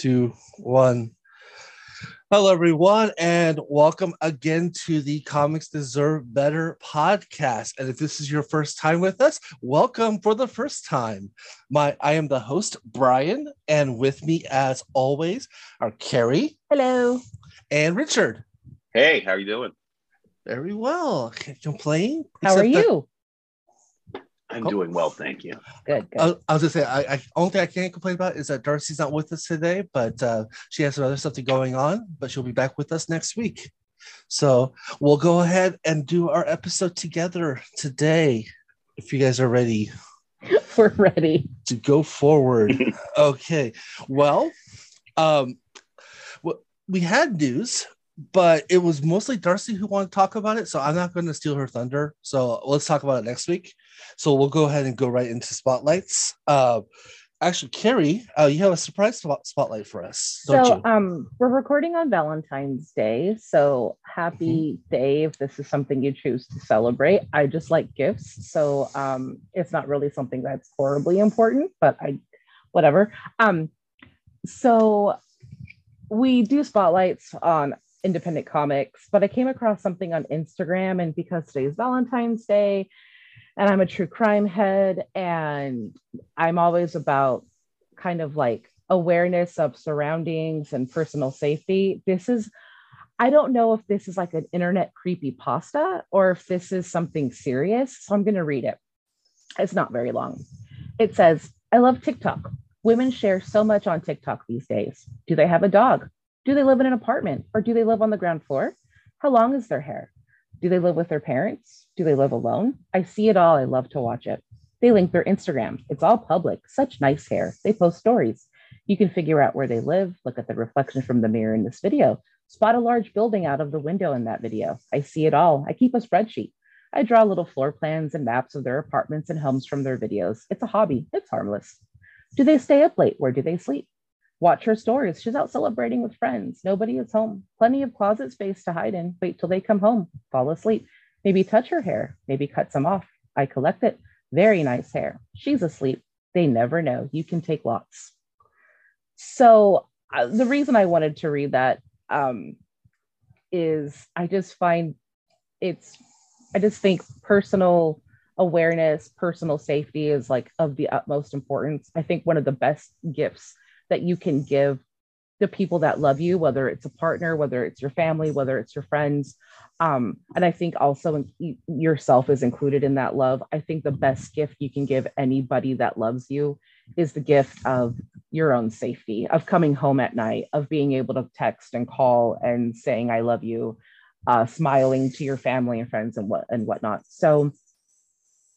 two, one. Hello, everyone, and welcome again to the Comics Deserve Better podcast. And if this is your first time with us, welcome for the first time. My, I am the host, Brian, and with me, as always, are Carrie. Hello. And Richard. Hey, how are you doing? Very well. Can't complain. How are you? I'm oh. doing well, thank you. Good. good. I, I, was just say, I, I only thing I can't complain about is that Darcy's not with us today, but uh, she has some other stuff going on. But she'll be back with us next week. So we'll go ahead and do our episode together today. If you guys are ready, we're ready to go forward. okay. Well, um, we had news but it was mostly Darcy who wanted to talk about it. So I'm not going to steal her thunder. So let's talk about it next week. So we'll go ahead and go right into spotlights. Uh, actually, Carrie, uh, you have a surprise spot- spotlight for us. so um, we're recording on Valentine's Day. So happy mm-hmm. day if this is something you choose to celebrate. I just like gifts. So um, it's not really something that's horribly important, but I, whatever. Um, so we do spotlights on independent comics, but I came across something on Instagram, and because today is Valentine's Day, and I'm a true crime head, and I'm always about kind of like awareness of surroundings and personal safety. This is, I don't know if this is like an internet creepy pasta or if this is something serious. So I'm going to read it. It's not very long. It says, I love TikTok. Women share so much on TikTok these days. Do they have a dog? Do they live in an apartment or do they live on the ground floor? How long is their hair? Do they live with their parents? Do they live alone? I see it all. I love to watch it. They link their Instagram. It's all public. Such nice hair. They post stories. You can figure out where they live, look at the reflection from the mirror in this video, spot a large building out of the window in that video. I see it all. I keep a spreadsheet. I draw little floor plans and maps of their apartments and homes from their videos. It's a hobby. It's harmless. Do they stay up late? Where do they sleep? Watch her stories. She's out celebrating with friends. Nobody is home. Plenty of closet space to hide in. Wait till they come home. Fall asleep. Maybe touch her hair. Maybe cut some off. I collect it. Very nice hair. She's asleep. They never know. You can take lots. So uh, the reason I wanted to read that um, is I just find it's I just think personal awareness, personal safety is like of the utmost importance. I think one of the best gifts that you can give the people that love you, whether it's a partner, whether it's your family, whether it's your friends. Um, and I think also yourself is included in that love. I think the best gift you can give anybody that loves you is the gift of your own safety, of coming home at night, of being able to text and call and saying, I love you, uh, smiling to your family and friends and what and whatnot. So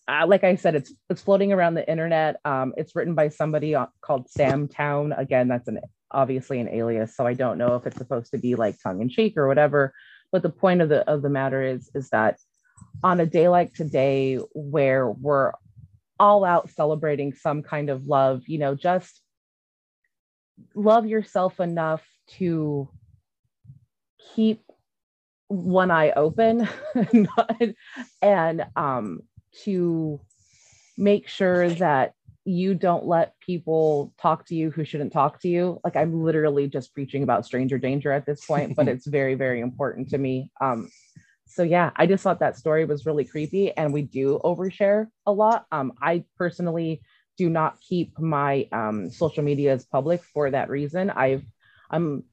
uh, like I said, it's it's floating around the internet. Um, it's written by somebody called Sam Town. Again, that's an obviously an alias, so I don't know if it's supposed to be like tongue in cheek or whatever. But the point of the of the matter is is that on a day like today, where we're all out celebrating some kind of love, you know, just love yourself enough to keep one eye open and um to make sure that you don't let people talk to you who shouldn't talk to you. Like I'm literally just preaching about stranger danger at this point, but it's very, very important to me. Um, so yeah, I just thought that story was really creepy, and we do overshare a lot. Um, I personally do not keep my um, social media as public for that reason. I've I'm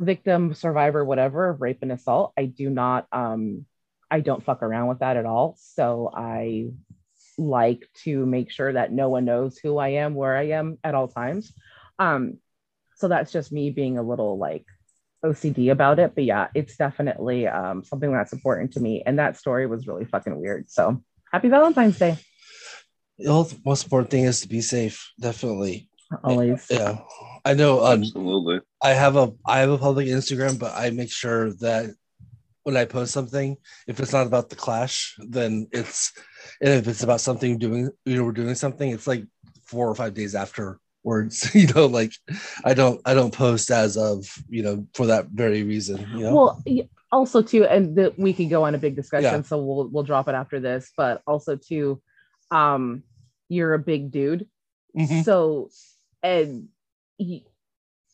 victim, survivor, whatever, rape and assault. I do not um, I don't fuck around with that at all. So I like to make sure that no one knows who I am, where I am at all times. Um, so that's just me being a little like OCD about it. But yeah, it's definitely um, something that's important to me. And that story was really fucking weird. So happy Valentine's Day. The most important thing is to be safe. Definitely. Always. Yeah. I know. Um, Absolutely. I have a I have a public Instagram, but I make sure that when I post something, if it's not about the clash, then it's and if it's about something doing you know we're doing something, it's like four or five days afterwards. you know, like I don't I don't post as of you know for that very reason. You know? Well, also too, and the, we could go on a big discussion, yeah. so we'll we'll drop it after this. But also too, um, you're a big dude, mm-hmm. so and.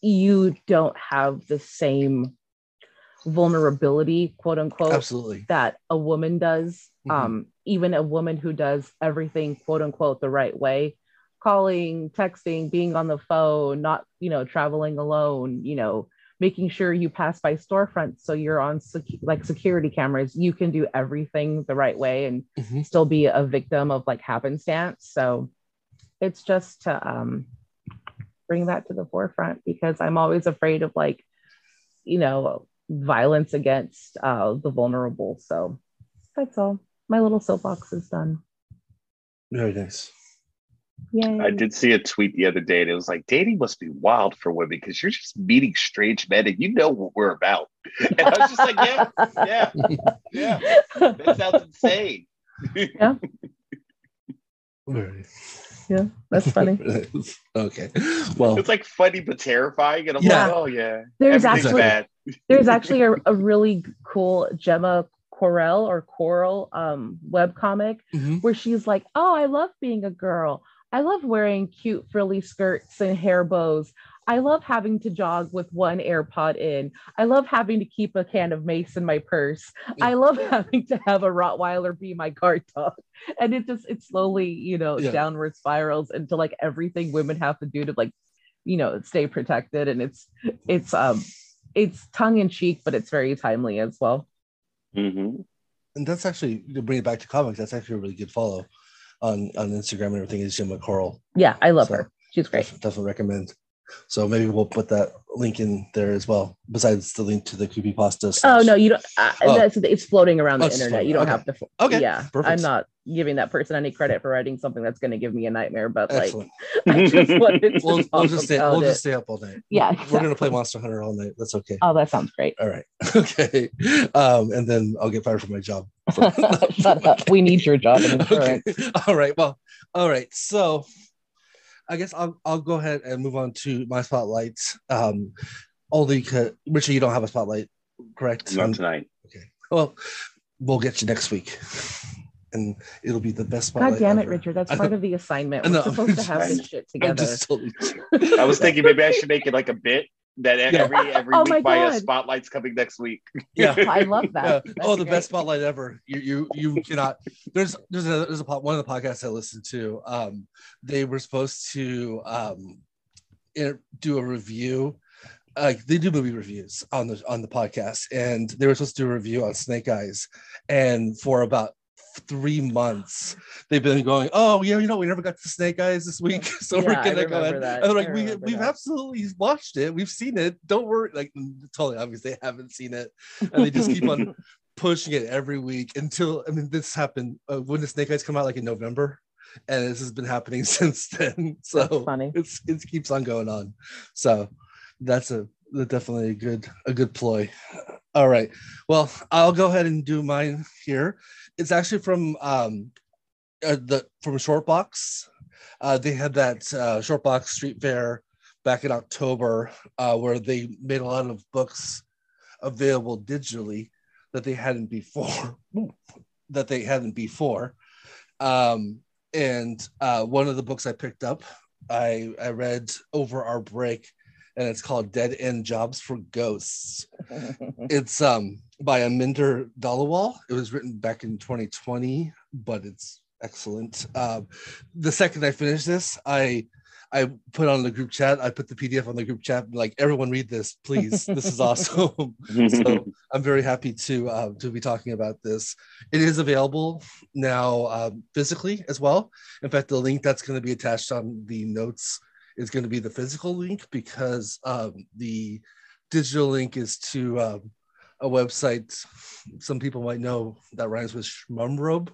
You don't have the same vulnerability, quote unquote, Absolutely. that a woman does. Mhm. Um, even a woman who does everything, quote unquote, the right way, calling, texting, being on the phone, not, you know, traveling alone, you know, making sure you pass by storefronts so you're on sec- like security cameras. You can do everything the right way and Mhm. still be a victim of like happenstance. So it's just to um, bring that to the forefront because I'm always afraid of like, you know, violence against uh, the vulnerable. So that's all. My little soapbox is done. Very nice. Yay. I did see a tweet the other day, and it was like, dating must be wild for women because you're just meeting strange men and you know what we're about. And I was just like, yeah, yeah, yeah. That sounds insane. Very. Yeah, that's funny. okay. Well, It's like funny but terrifying. And I'm Yeah. like, oh, yeah. There's everything's actually bad. There's actually a, a really cool Gemma Correll or Coral um, web comic mhm. where she's like, "Oh, I love being a girl. I love wearing cute frilly skirts and hair bows. I love having to jog with one AirPod in. I love having to keep a can of mace in my purse. I love having to have a Rottweiler be my guard dog." And it just it slowly, you know, Yeah. downward spirals into like everything women have to do to like, you know, stay protected. And it's it's um it's tongue in cheek, but it's very timely as well. Mhm. and that's actually to bring it back to comics. That's actually a really good follow on on Instagram and everything. Is Gemma Coral. Yeah, I love So- her. She's great. Definitely recommend. So maybe we'll put that link in there as well. Besides the link to the creepy pasta. Oh no, you don't. Uh, Oh. that's it's floating around Oh, the it's internet. floating, You don't okay. have to. fo- Okay, Yeah, perfect. I'm not giving that person any credit for writing something that's going to give me a nightmare. But like, I just wanted to We'll, we'll just stay. about We'll it. just stay up all night. Yeah, We're gonna play. Monster Hunter all night. That's okay. Oh, that sounds great. All right. Okay. Um, and then I'll get fired from my job. Shut up. We need your job and okay. All right. Well, all right. So I guess I'll I'll go ahead and move on to my spotlights. Um only 'cause- Richard, you don't have a spotlight, correct? Not Um, tonight. okay. Well, we'll get you next week. And it'll be the best spotlight. God damn it, ever. Richard. That's I part know. of the assignment. We're know. supposed to have this shit I'm together. just totally I was thinking maybe I should make it like a bit that Yeah. every every Oh week by uh, God. spotlight's coming next week. yeah. I love Yeah. that. Oh, That's the great. best spotlight ever. You you you cannot. There's there's a there's a po- one of the podcasts I listened to. Um, they were supposed to um, inter- do a review. Like they do movie reviews on the on the podcast, and they were supposed to do a review on Snake Eyes, and for about three months they've been going oh yeah you know we never got to snake eyes this week so we're gonna go ahead that. and they're like we, we've that. absolutely watched it we've seen it don't worry like totally obvious they haven't seen it and they just keep on pushing it every week until I mean this happened uh, when the Snake Eyes come out like in November, and this has been happening since then. So That's funny. it's it keeps on going on. So that's a definitely a good a good ploy. All right, well I'll go ahead and do mine here. It's actually from um uh, the from Shortbox. Uh, they had that uh, Shortbox Street Fair back in October uh, where they made a lot of books available digitally that they hadn't before that they hadn't before um and uh one of the books i picked up i i read over our break and it's called dead end jobs for ghosts it's um by Aminder Dhaliwal. It was written back in 2020, but it's excellent. Um, the second I finished this, I I put on the group chat. I put the PDF on the group chat. Like everyone, read this, please. This is awesome. so I'm very happy to uh, to be talking about this. It is available now um, physically as well. In fact, the link that's going to be attached on the notes is going to be the physical link because um, the digital link is to um, a website some people might know that rhymes with Schmumrobe.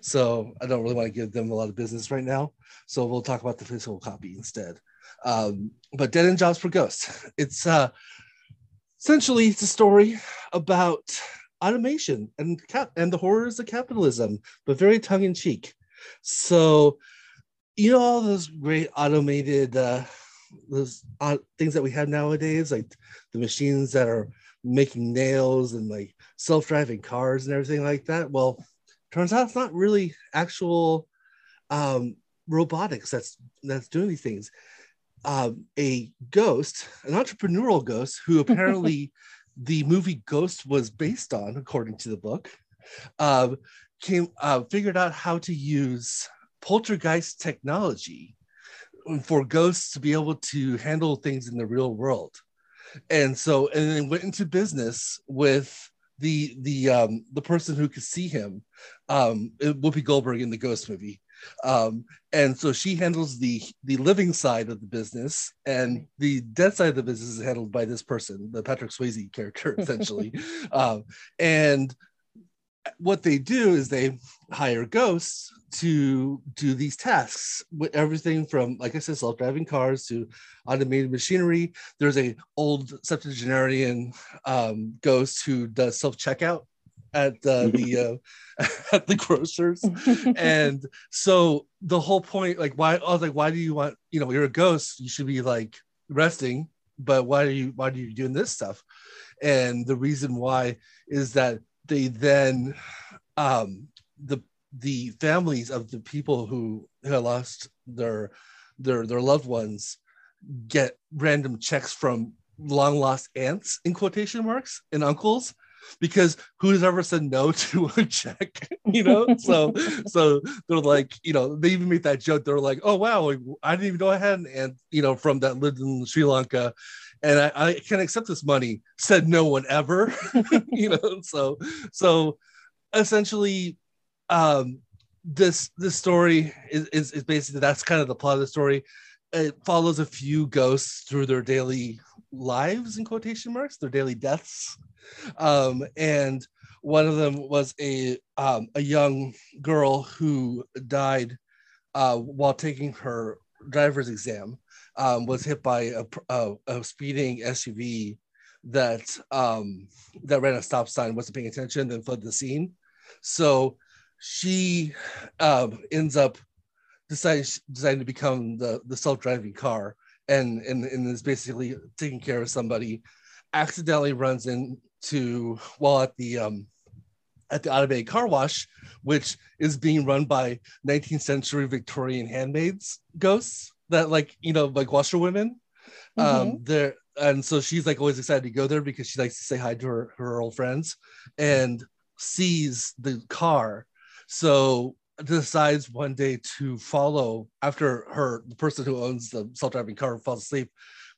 So I don't really want to give them a lot of business right now. So we'll talk about the physical copy instead. Um, but Dead End Jobs for Ghosts. It's uh, essentially it's a story about automation and cap and the horrors of capitalism, but very tongue in cheek. So you know all those great automated uh, those uh, things that we have nowadays, like the machines that are making nails and like self-driving cars and everything like that. Well, turns out it's not really actual um, robotics that's that's doing these things. um, a ghost, an entrepreneurial ghost, who apparently the movie Ghost was based on, according to the book, uh, came uh, figured out how to use poltergeist technology for ghosts to be able to handle things in the real world and so and then went into business with the the um the person who could see him um whoopi goldberg in the ghost movie. Um and so she handles the the living side of the business and the dead side of the business is handled by this person the patrick swayze character essentially. Um and what they do is they hire ghosts to do these tasks. With everything from like i said self-driving cars to automated machinery. There's a old septuagenarian um, ghost who does self-checkout at uh, the uh, at the grocers. And so the whole point like why i was like why do you want you know you're a ghost you should be like resting but why are you why are you doing this stuff? And the reason why is that they then um the the families of the people who have lost their their their loved ones get random checks from long lost aunts in quotation marks and uncles because who's ever said no to a check you know? So so they're like you know they even made that joke. They're like oh wow i didn't even know i had an aunt you know from that lived in sri lanka and I, I can't accept this money said no one ever you know so so essentially um this this story is, is, is basically that's kind of the plot of the story. It follows a few ghosts through their daily lives in quotation marks their daily deaths. Um and one of them was a um, a young girl who died uh, while taking her driver's exam um, was hit by a, a, a speeding SUV that um, that ran a stop sign, wasn't paying attention, then fled the scene. So she um, ends up deciding deciding to become the the self driving car, and, and and is basically taking care of somebody. Accidentally runs into while at the um, at the automated car wash, which is being run by 19th century Victorian handmaids ghosts that like you know like washerwomen. Um, mm-hmm. Um, there and so she's like always excited to go there because she likes to say hi to her, her old friends and sees the car. So decides one day to follow after her the person who owns the self-driving car falls asleep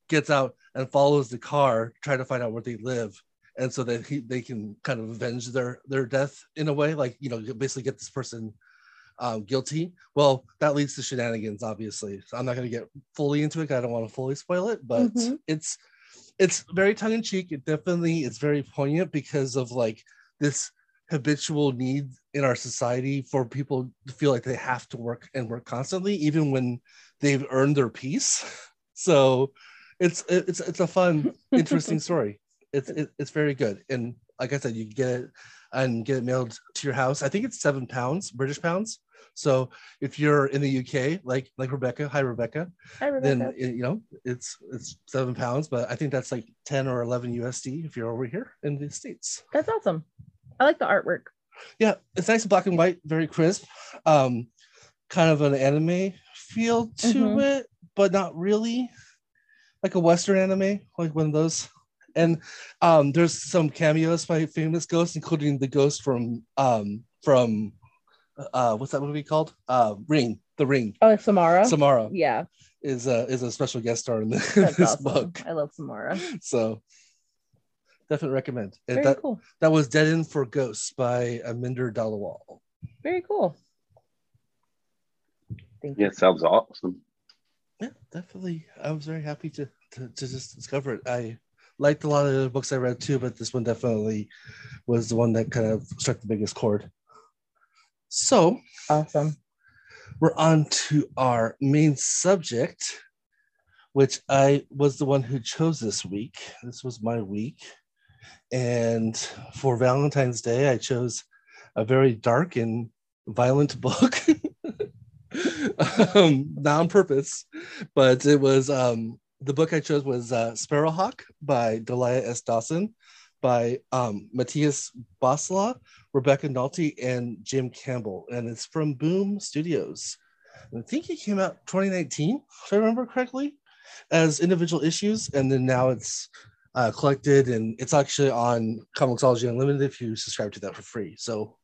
gets out and follows the car trying to find out where they live and so that he, they can kind of avenge their their death in a way like you know basically get this person um, guilty. Well, that leads to shenanigans, obviously. So I'm not going to get fully into it. I don't want to fully spoil it, but mm-hmm. it's it's very tongue in cheek. It definitely it's very poignant because of like this habitual need in our society for people to feel like they have to work and work constantly, even when they've earned their peace. So it's it's it's a fun, interesting story. It's it's very good, and like I said, you get it and get it mailed to your house. I think it's seven pounds, British pounds. So if you're in the UK, like like Rebecca, hi Rebecca, hi Rebecca. then you know it's it's seven pounds, but I think that's like ten or eleven USD if you're over here in the states. That's awesome. I like the artwork. Yeah, it's nice black and white, very crisp. Um, kind of an anime feel to mm-hmm. it, but not really like a Western anime, like one of those. And um, there's some cameos by famous ghosts, including the ghost from um, from uh, what's that movie called? Uh, Ring, The Ring. Oh, Samara. Samara. Yeah. Is a is a special guest star in, the, this awesome. book. I love Samara. So definitely recommend. Very that, cool. That was Dead End for Ghosts by Aminder Dhaliwal. Very cool. Thank you. Yeah, sounds awesome. Yeah, definitely. I was very happy to, to, to just discover it. I liked a lot of the books I read too, but this one definitely was the one that kind of struck the biggest chord. So awesome. We're on to our main subject, which I was the one who chose this week. This was my week. And for Valentine's Day, I chose a very dark and violent book. um, not on purpose, but it was um, the book I chose was uh, Sparrowhawk by Delilah S. Dawson by um, Matias Basla, Rebecca Nalty, and Jim Campbell. And it's from Boom Studios. I think it came out 2019, if I remember correctly. as individual issues, and then now it's uh, collected and it's actually on Comixology Unlimited if you subscribe to that for free. So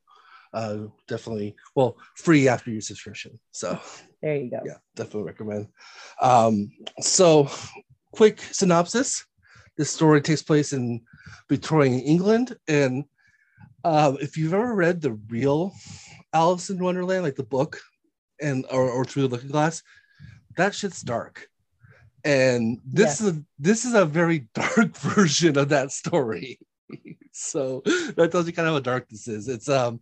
uh, definitely, well, free after your subscription. So there you go. Yeah, definitely recommend. Um, so, quick synopsis: This story takes place in Victorian England, and uh, if you've ever read the real Alice in Wonderland, like the book, and or, or Through the Looking Glass, that shit's dark. And this yes. is a, this is a very dark version of that story. So that tells you kind of how dark this is. It's um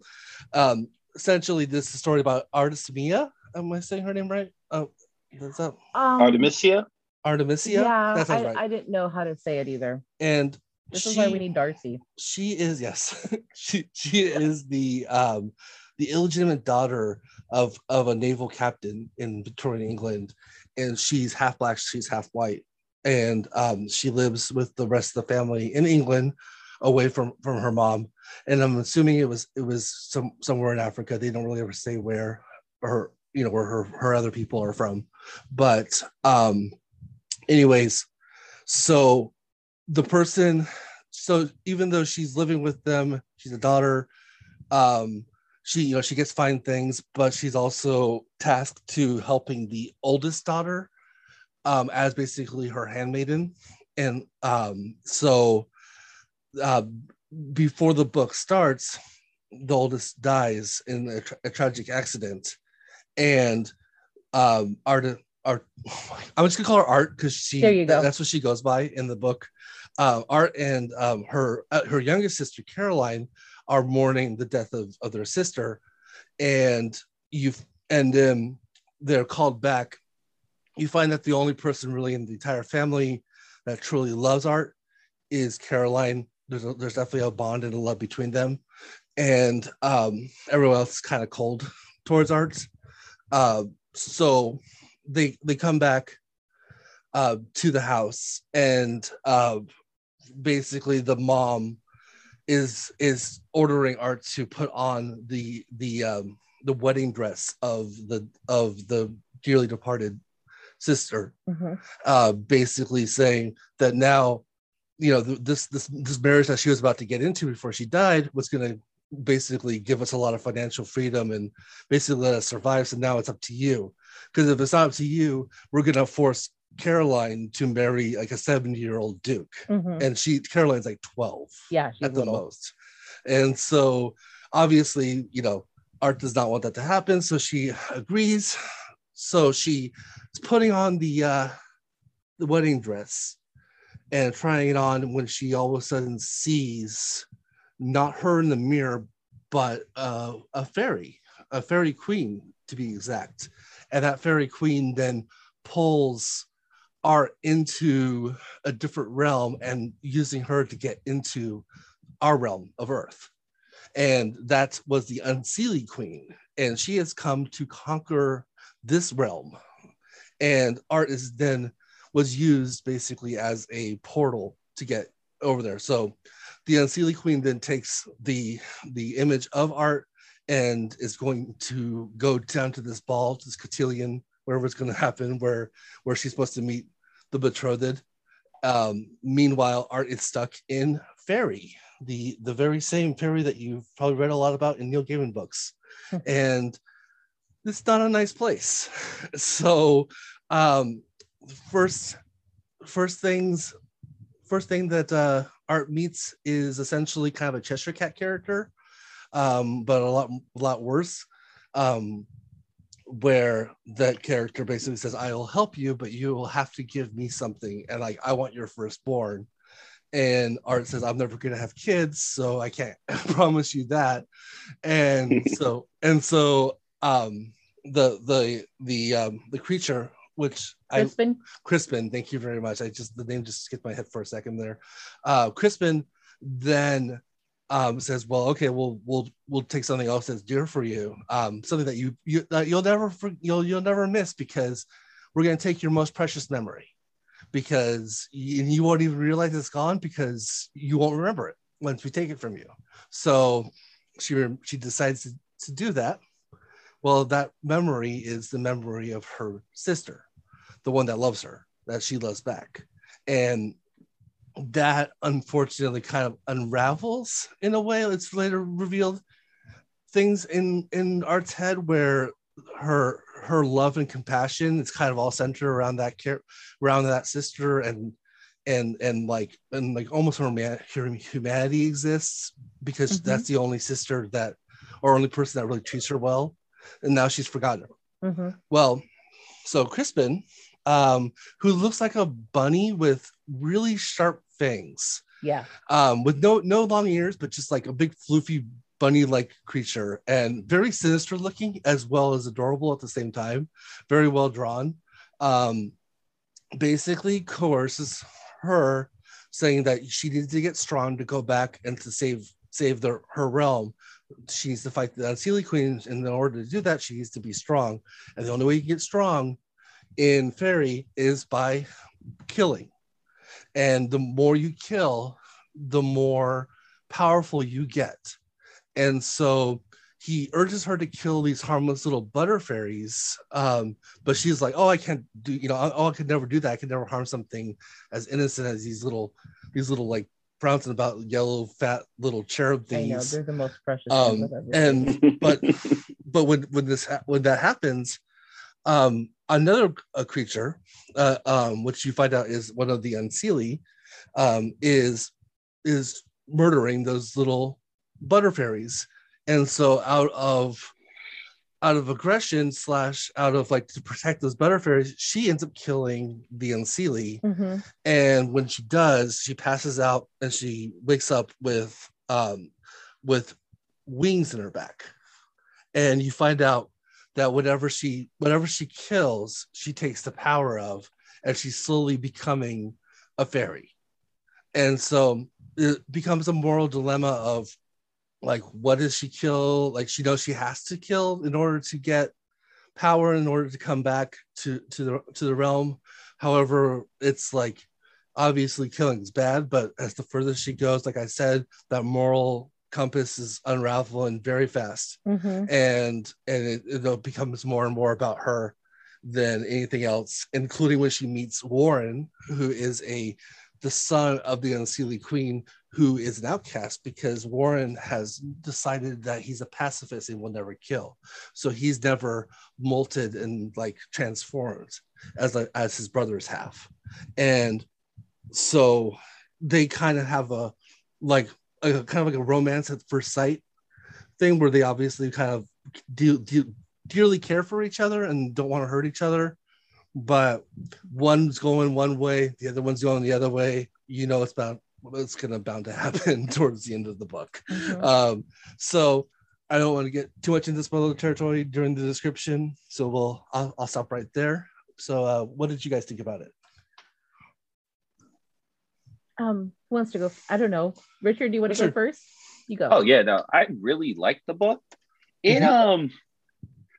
um essentially this is a story about artemisia. Am i saying her name right? Oh what's up. Um, artemisia? Artemisia? Yeah I, right. I didn't know how to say it either. And this she, is why we need darcy she is yes she she is the um the illegitimate daughter of of a naval captain in Victorian England, and she's half black, she's half white, and um, she lives with the rest of the family in England, away from from her mom. And I'm assuming it was it was some somewhere in Africa. They don't really ever say where her you know where her her other people are from, but um, anyways, so the person so even though she's living with them she's a daughter um she you know she gets fine things but she's also tasked to helping the oldest daughter um as basically her handmaiden. And um so uh before the book starts the oldest dies in a, tra- a tragic accident. And um art art i'm just gonna call her art because she there you go. that's what she goes by in the book. Uh, art and um her uh, her youngest sister caroline are mourning the death of, of their sister. And you and then they're called back. You find that the only person really in the entire family that truly loves art is caroline. There's, a, there's definitely a bond and a love between them. And um, everyone else is kind of cold towards art. Uh, so they they come back uh, to the house and uh, basically the mom is is ordering art to put on the the um the wedding dress of the of the dearly departed sister mm-hmm. uh basically saying that now you know this this this marriage that she was about to get into before she died was going to basically give us a lot of financial freedom and basically let us survive so now it's up to you because if it's not up to you we're going to force Caroline to marry like a 70 year old Duke. Mm-hmm. And she, Caroline's like 12 yeah, at the most. And so obviously, you know, Art does not want that to happen. So she agrees. So she is putting on the, uh, the wedding dress and trying it on when she all of a sudden sees not her in the mirror, but uh, a fairy, a fairy queen to be exact. And that fairy queen then pulls art into a different realm and using her to get into our realm of earth. And that was the unseelie queen. And she has come to conquer this realm. And art is then was used basically as a portal to get over there. So the unseelie queen then takes the the image of art and is going to go down to this ball this cotillion wherever it's going to happen where where she's supposed to meet the betrothed. Um, meanwhile, Art is stuck in Fairy, the the very same fairy that you've probably read a lot about in Neil Gaiman books, and it's not a nice place. So, um, first first things first thing that uh, Art meets is essentially kind of a Cheshire Cat character, um, but a lot a lot worse. Um, where that character basically says, I will help you, but you will have to give me something. And like, I want your firstborn. And Art says, I'm never going to have kids, so I can't promise you that. And so, and so, um, the, the, the, um, the creature, which Crispin. I, Crispin, thank you very much. I just, the name just skipped my head for a second there. Uh, Crispin then um, says, "Well, okay, we'll we'll we'll take something else that's dear for you, um, something that you you that you'll never you'll you'll never miss because we're going to take your most precious memory because you, you won't even realize it's gone because you won't remember it once we take it from you." So she she decides to, to do that. Well, that memory is the memory of her sister, the one that loves her, that she loves back. And that unfortunately kind of unravels in a way. It's later revealed things in in Art's head where her her love and compassion it's kind of all centered around that care around that sister and and and like and like almost her humanity exists because mm-hmm. that's the only sister that or only person that really treats her well and now she's forgotten her mm-hmm. well so crispin um who looks like a bunny with really sharp fangs. Yeah. Um with no no long ears but just like a big floofy bunny like creature and very sinister looking as well as adorable at the same time. Very well drawn. Um basically coerces her saying that she needs to get strong to go back and to save save the, her realm. She needs to fight the unseelie queen and in order to do that she needs to be strong. And the only way you get strong in fairy is by killing. And the more you kill the more powerful you get. And so he urges her to kill these harmless little butter fairies um, but she's like oh i can't do you know oh i could never do that. I could never harm something as innocent as these little these little like bouncing about yellow fat little cherub things I know, they're the most precious um, and but but when when this when that happens um another a creature uh, um which you find out is one of the unseelie um is is murdering those little butter fairies. And so out of out of aggression slash out of like to protect those butter fairies she ends up killing the unseelie. Mm-hmm. and when she does she passes out and she wakes up with um with wings in her back. And you find out that whatever she whatever she kills she takes the power of and she's slowly becoming a fairy. And so it becomes a moral dilemma of like what does she kill? Like she knows she has to kill in order to get power in order to come back to to the to the realm. However it's like obviously killing is bad but as the further she goes like i said that moral compass is unraveling very fast mm-hmm. and and it, it becomes more and more about her than anything else including when she meets warren who is a the son of the unseelie queen who is an outcast because Warren has decided that he's a pacifist and will never kill. So he's never molted and like transformed as a, as his brothers have. And so they kind of have a like a kind of like a romance at first sight thing where they obviously kind of do, do dearly care for each other and don't want to hurt each other but one's going one way the other one's going the other way you know it's about it's gonna bound to happen towards the end of the book. Mm-hmm. Um, so I don't want to get too much into spoiler territory during the description, so we'll I'll, I'll stop right there. So, uh, what did you guys think about it? Um, who wants to go? I don't know. Richard, do you want to go first? You go. Oh yeah, no, I really liked the book. It um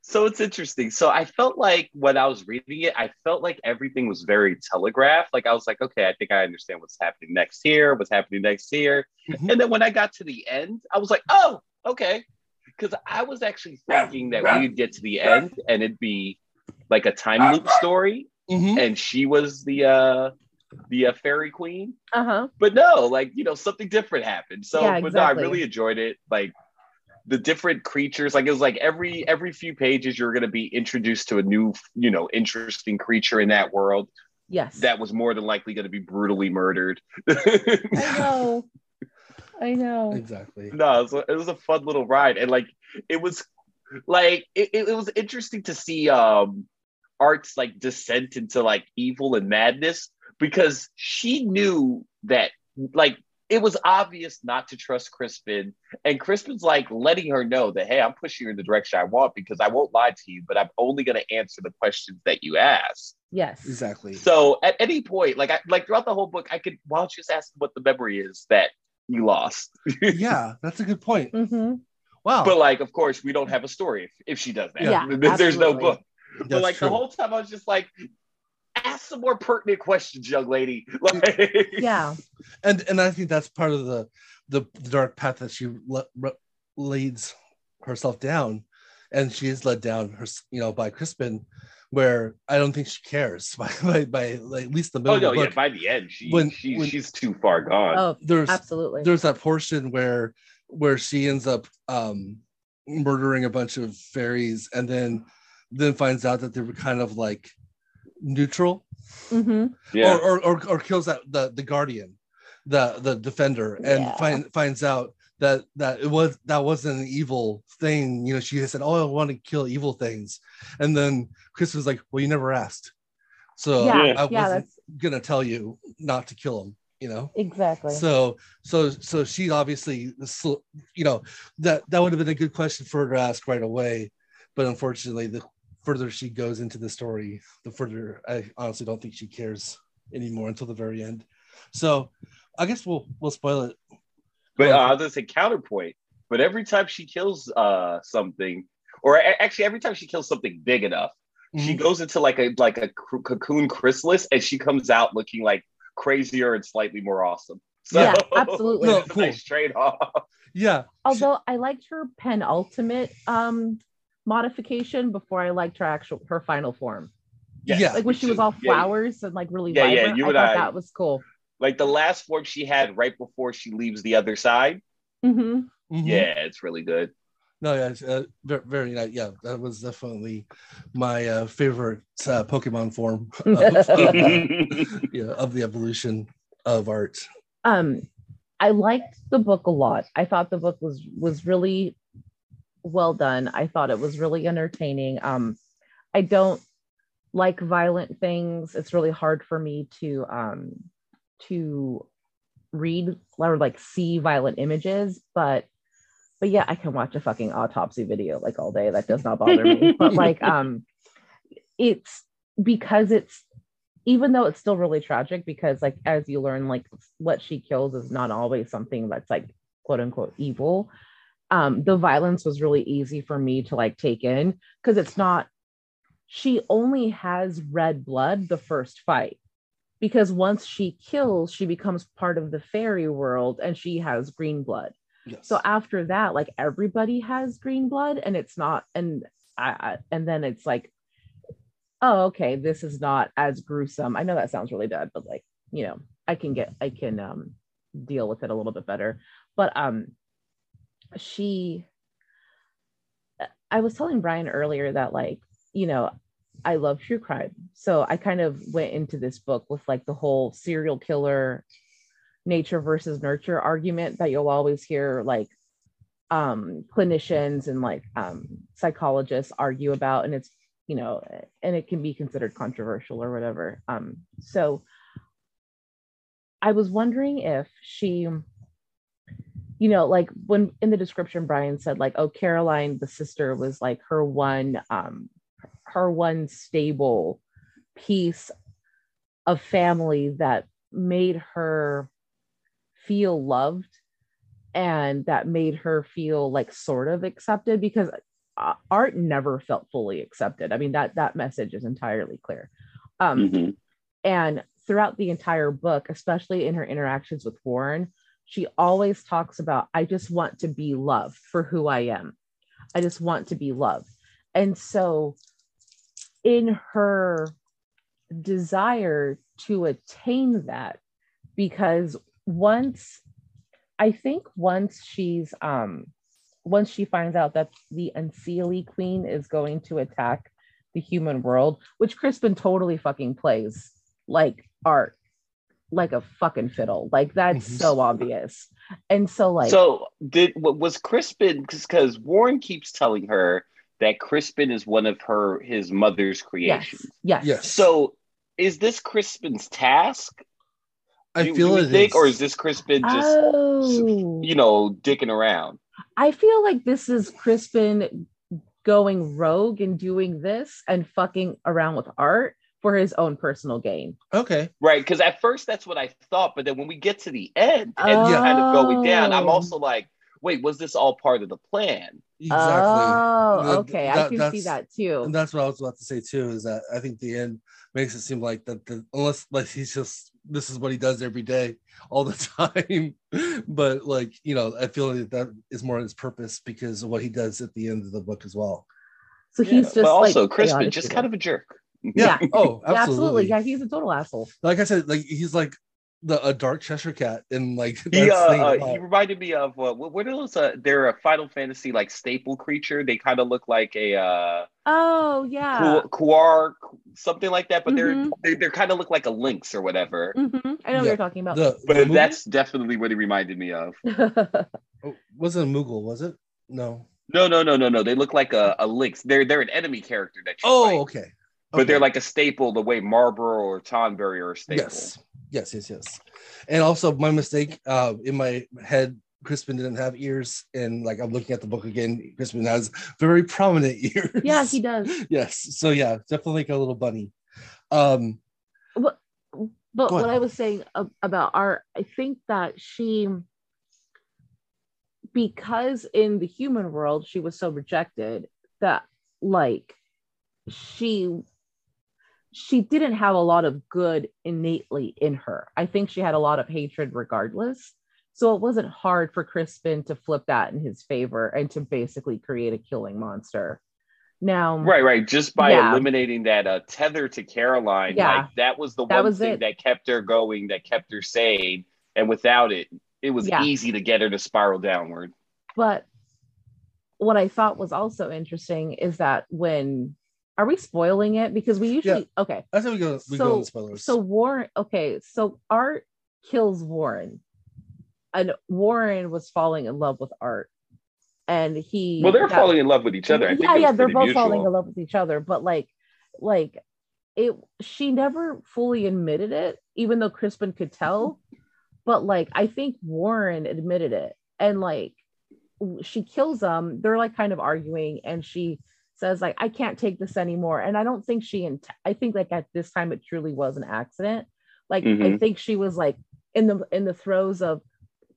so it's interesting. So I felt like when I was reading it, I felt like everything was very telegraphed. Like I was like, okay, I think I understand what's happening next here, what's happening next here. Mm-hmm. And then when I got to the end, I was like, oh, okay. Because I was actually thinking that we would get to the end and it'd be like a time loop story. Mm-hmm. And she was the uh the uh, fairy queen. Uh-huh. But no, like, you know, something different happened. So yeah, exactly. but no, I really enjoyed it. Like the different creatures like it was like every every few pages you're going to be introduced to a new you know interesting creature in that world yes that was more than likely going to be brutally murdered i know i know exactly no it was, a, it was, a, fun little ride and like it was like it, it was interesting to see um art's like descent into like evil and madness because she knew that like it was obvious not to trust Crispin. And Crispin's like letting her know that, hey, I'm pushing you in the direction I want because I won't lie to you, but I'm only going to answer the questions that you ask. Yes. Exactly. So at any point, like I like throughout the whole book, I could why don't you just ask what the memory is that you lost? yeah, that's a good point. Mm-hmm. Wow. But like, of course, we don't have a story if, if she does that. Yeah, There's no book. That's but like true. the whole time I was just like, ask some more pertinent questions, young lady. Like, yeah. And and I think that's part of the the, the dark path that she le- re- leads herself down. and she is led down her you know by Crispin where I don't think she cares by by, by like, at least the middle Oh no, of the yeah. By the end, she, When- she when- she's too far gone. Oh, there's absolutely. there's that portion where where she ends up um murdering a bunch of fairies and then then finds out that they were kind of like neutral? Hmm yeah. or, or, or or kills that the the guardian the the defender and Yeah. find, finds out that that it was that wasn't an evil thing. You know she said oh i want to kill evil things. And then chris was like well you never asked. So yeah, i yeah, wasn't that's gonna tell you not to kill him you know? Exactly. so so so she obviously you know that that would have been a good question for her to ask right away. But unfortunately the further she goes into the story the further i honestly don't think she cares anymore until the very end so i guess we'll we'll spoil it But uh, I was gonna say counterpoint. But every time she kills uh something, or a- actually every time she kills something big enough, she Mhm. goes into like a like a c- cocoon chrysalis, and she comes out looking like crazier and slightly more awesome. So, Yeah, absolutely. No, cool. nice trade off. yeah Although I liked her penultimate um modification before I liked her actual her final form. Yes. Yeah. Like when she was all Yeah, flowers and like really Yeah, yeah, you I and thought I- that was cool. Like the last form she had right before she leaves the other side. hmm Mhm. Yeah, it's really good. no yeah it's, uh, very, very nice yeah that was definitely my uh, favorite uh, pokemon form of, of, yeah, of the evolution of art um I liked the book a lot. I thought the book was was really well done. I thought it was really entertaining. Um I don't like violent things. It's really hard for me to um to read or like see violent images, but but yeah, I can watch a fucking autopsy video like all day. That does not bother me. But like um it's because it's even though it's still really tragic because like as you learn like what she kills is not always something that's like quote unquote evil um the violence was really easy for me to like take in because it's not she only has red blood the first fight. Because once she kills she becomes part of the fairy world and she has green blood. Yes. So after that like everybody has green blood and it's not and I, I and then it's like oh okay this is not as gruesome. I know that sounds really bad but like you know i can get i can um deal with it a little bit better. But um she i was telling brian earlier that like you know i love true crime. So i kind of went into this book with like the whole serial killer nature versus nurture argument that you'll always hear like um clinicians and like um psychologists argue about. And it's you know and it can be considered controversial or whatever. Um so i was wondering if she you know like when in the description brian said like oh caroline the sister was like her one um her one stable piece of family that made her feel loved and that made her feel like sort of accepted because uh, art never felt fully accepted i mean that that message is entirely clear um Mhm. and throughout the entire book especially in her interactions with warren she always talks about i just want to be loved for who i am. I just want to be loved. And so in her desire to attain that because once i think once she's um once she finds out that the unseelie queen is going to attack the human world which crispin totally fucking plays like art like a fucking fiddle like that's Mhm. so obvious and so like so did wa- was Crispin because Warren keeps telling her that Crispin is one of her his mother's creations. yes yes Yes. So is this Crispin's task? i do, feel do we it think, is. or is this Crispin just oh you know dicking around? I feel like this is Crispin going rogue and doing this and fucking around with art for his own personal gain. okay Right, because at first that's what I thought, but then when we get to the end and Yeah. kind of going down, I'm Oh. also like, wait, was this all part of the plan? exactly Oh, okay. that- I can see that too. and that's what I was about to say too. Is that I think the end makes it seem like that the unless like he's just this is what he does every day all the time, but like you know I feel like that is more his purpose because of what he does at the end of the book as well. So Yeah, he's just but also like Crispin, just kind of a jerk. Yeah. Oh, Yeah, absolutely. Yeah, he's a total asshole. Like I said, like he's like the a dark Cheshire cat and like He, uh, uh, he reminded me of uh, what, what are those? Uh, they're a Final Fantasy like staple creature. They kind of look like a uh, Oh yeah. Ku- Coeurl, something like that, but Mhm. they're they they're kind of look like a lynx or whatever. Mhm. I know Yeah. what you're talking about. the, But the Moogle? that's definitely what he reminded me of. Oh, wasn't a Moogle, was it? No. No, no, no, no, no. They look like a, a lynx. They're they're an enemy character that you Oh, fight. okay. But they're like a staple the way Malboro or Tonberry are a staple. yes, yes, yes, yes. And also, my mistake uh, in my head, Crispin didn't have ears, and like I'm looking at the book again. Crispin has very prominent ears. yeah, he does. Yes. So yeah, definitely like a little bunny. Um. But Go what. I was saying about art, I think that she, because in the human world she was so rejected that like she she didn't have a lot of good innately in her. I think she had a lot of hatred regardless. So it wasn't hard for Crispin to flip that in his favor and to basically create a killing monster. Now, Right, right. Just by Yeah. eliminating that uh, tether to Caroline, Yeah. like that was the That one was thing it. that kept her going, that kept her sane. And without it, it was Yeah. easy to get her to spiral downward. But what I thought was also interesting is that when are we spoiling it? Because we usually okay. I think we go. We go So- on spoilers. So Warren, okay, so Art kills Warren, and Warren was falling in love with Art, and he Well, they're that- falling in love with each other. I yeah, it yeah, they're both mutual. falling in love with each other, but like, like it. She never fully admitted it, even though Crispin could tell. But like, I think Warren admitted it, and like, she kills him. They're like kind of arguing, and she says like, "I can't take this anymore." And I don't think she. Int- I think like at this time it truly was an accident. Like I Mhm. think she was like in the in the throes of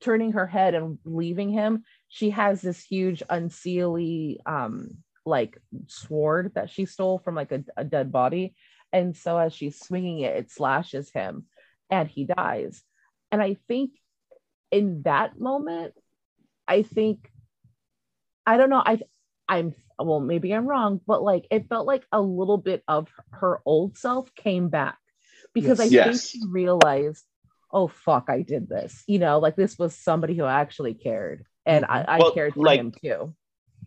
turning her head and leaving him she has this huge unseelie um like sword that she stole from like a, a dead body and so as she's swinging it it slashes him and he dies and i think in that moment i think i don't know i i'm well maybe i'm wrong but like it felt like a little bit of her old self came back because Yes. i think she realized oh fuck i did this you know like this was somebody who actually cared and i, I Well, cared for like- him too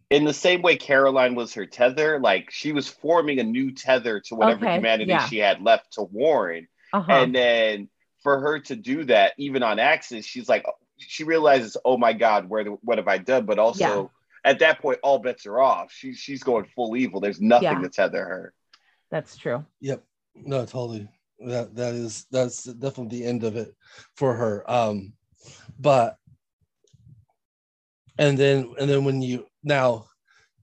in the same way Caroline was her tether, like she was forming a new tether to whatever Okay, humanity yeah. she had left to Warren. uh-huh And then for her to do that, even on accident, she's like, she realizes, oh my God, where the, what have I done? But also at that point, all bets are off. She, she's going full evil. There's nothing Yeah. to tether her. that's true Yep. No, totally. That that is that's definitely the end of it for her. Um, but and then and then when you now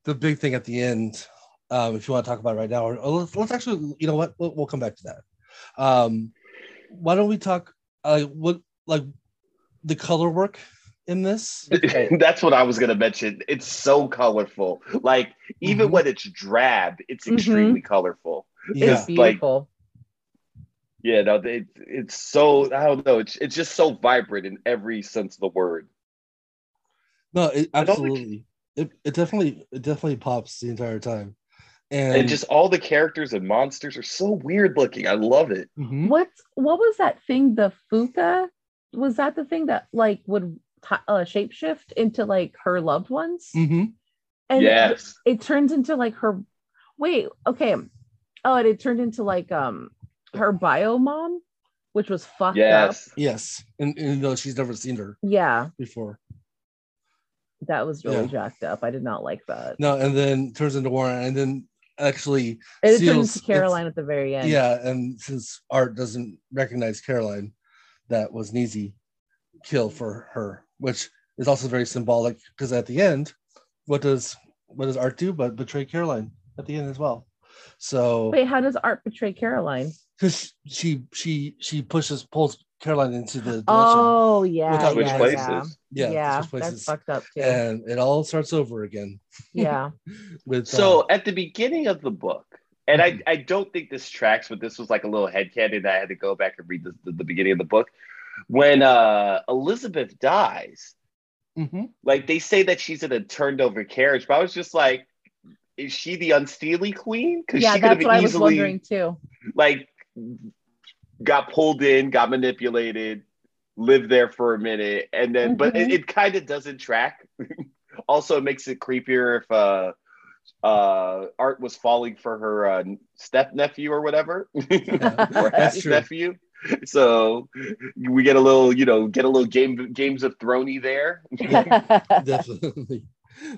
the big thing at the end, um, if you want to talk about it right now, or, or let's, let's actually, you know what, we'll, we'll come back to that. Um, why don't we talk? Uh, what like the color work in this? That's what I was gonna mention. It's so colorful. Like even Mhm. when it's drab, it's Mhm. extremely colorful. Yeah. it's beautiful Yeah, no, it, it's so I don't know. It's it's just so vibrant in every sense of the word. No, it, I don't think- absolutely. It, it definitely it definitely pops the entire time, and, And just all the characters and monsters are so weird looking. I love it. Mhm. what what was that thing the fuka was that the thing that like would t- uh, shapeshift into like her loved ones Mhm. and yes. it turns into like her wait okay oh and it turned into like um her bio mom which was fucked up Yes. Yes, and, and though she's never seen her yeah before. that was really Yeah. jacked up i did not like that No, and then turns into Warren, and then actually, and it turned Seals- into caroline at the very end yeah, and since Art doesn't recognize Caroline, that was an easy kill for her, which is also very symbolic because at the end, what does what does Art do but betray Caroline at the end as well? So wait how does art betray caroline because she she she pushes pulls Caroline into the oh yeah Without Which yeah, places? yeah, yeah, switch that's places. fucked up too and it all starts over again yeah with So uh, at the beginning of the book, and I, I don't think this tracks, but this was like a little headcanon that I had to go back and read the, the, the beginning of the book. When uh, Elizabeth dies, mhm. like they say that she's in a turned over carriage, but I was just like, is she the Unseelie queen? Because Yeah, she could have that's what I was wondering too. like got pulled in, got manipulated, lived there for a minute, and then but it, it kind of doesn't track. also, it makes it creepier if uh uh Art was falling for her uh, step nephew or whatever, or That's half true. nephew. So we get a little, you know, get a little game games of throny there. Definitely.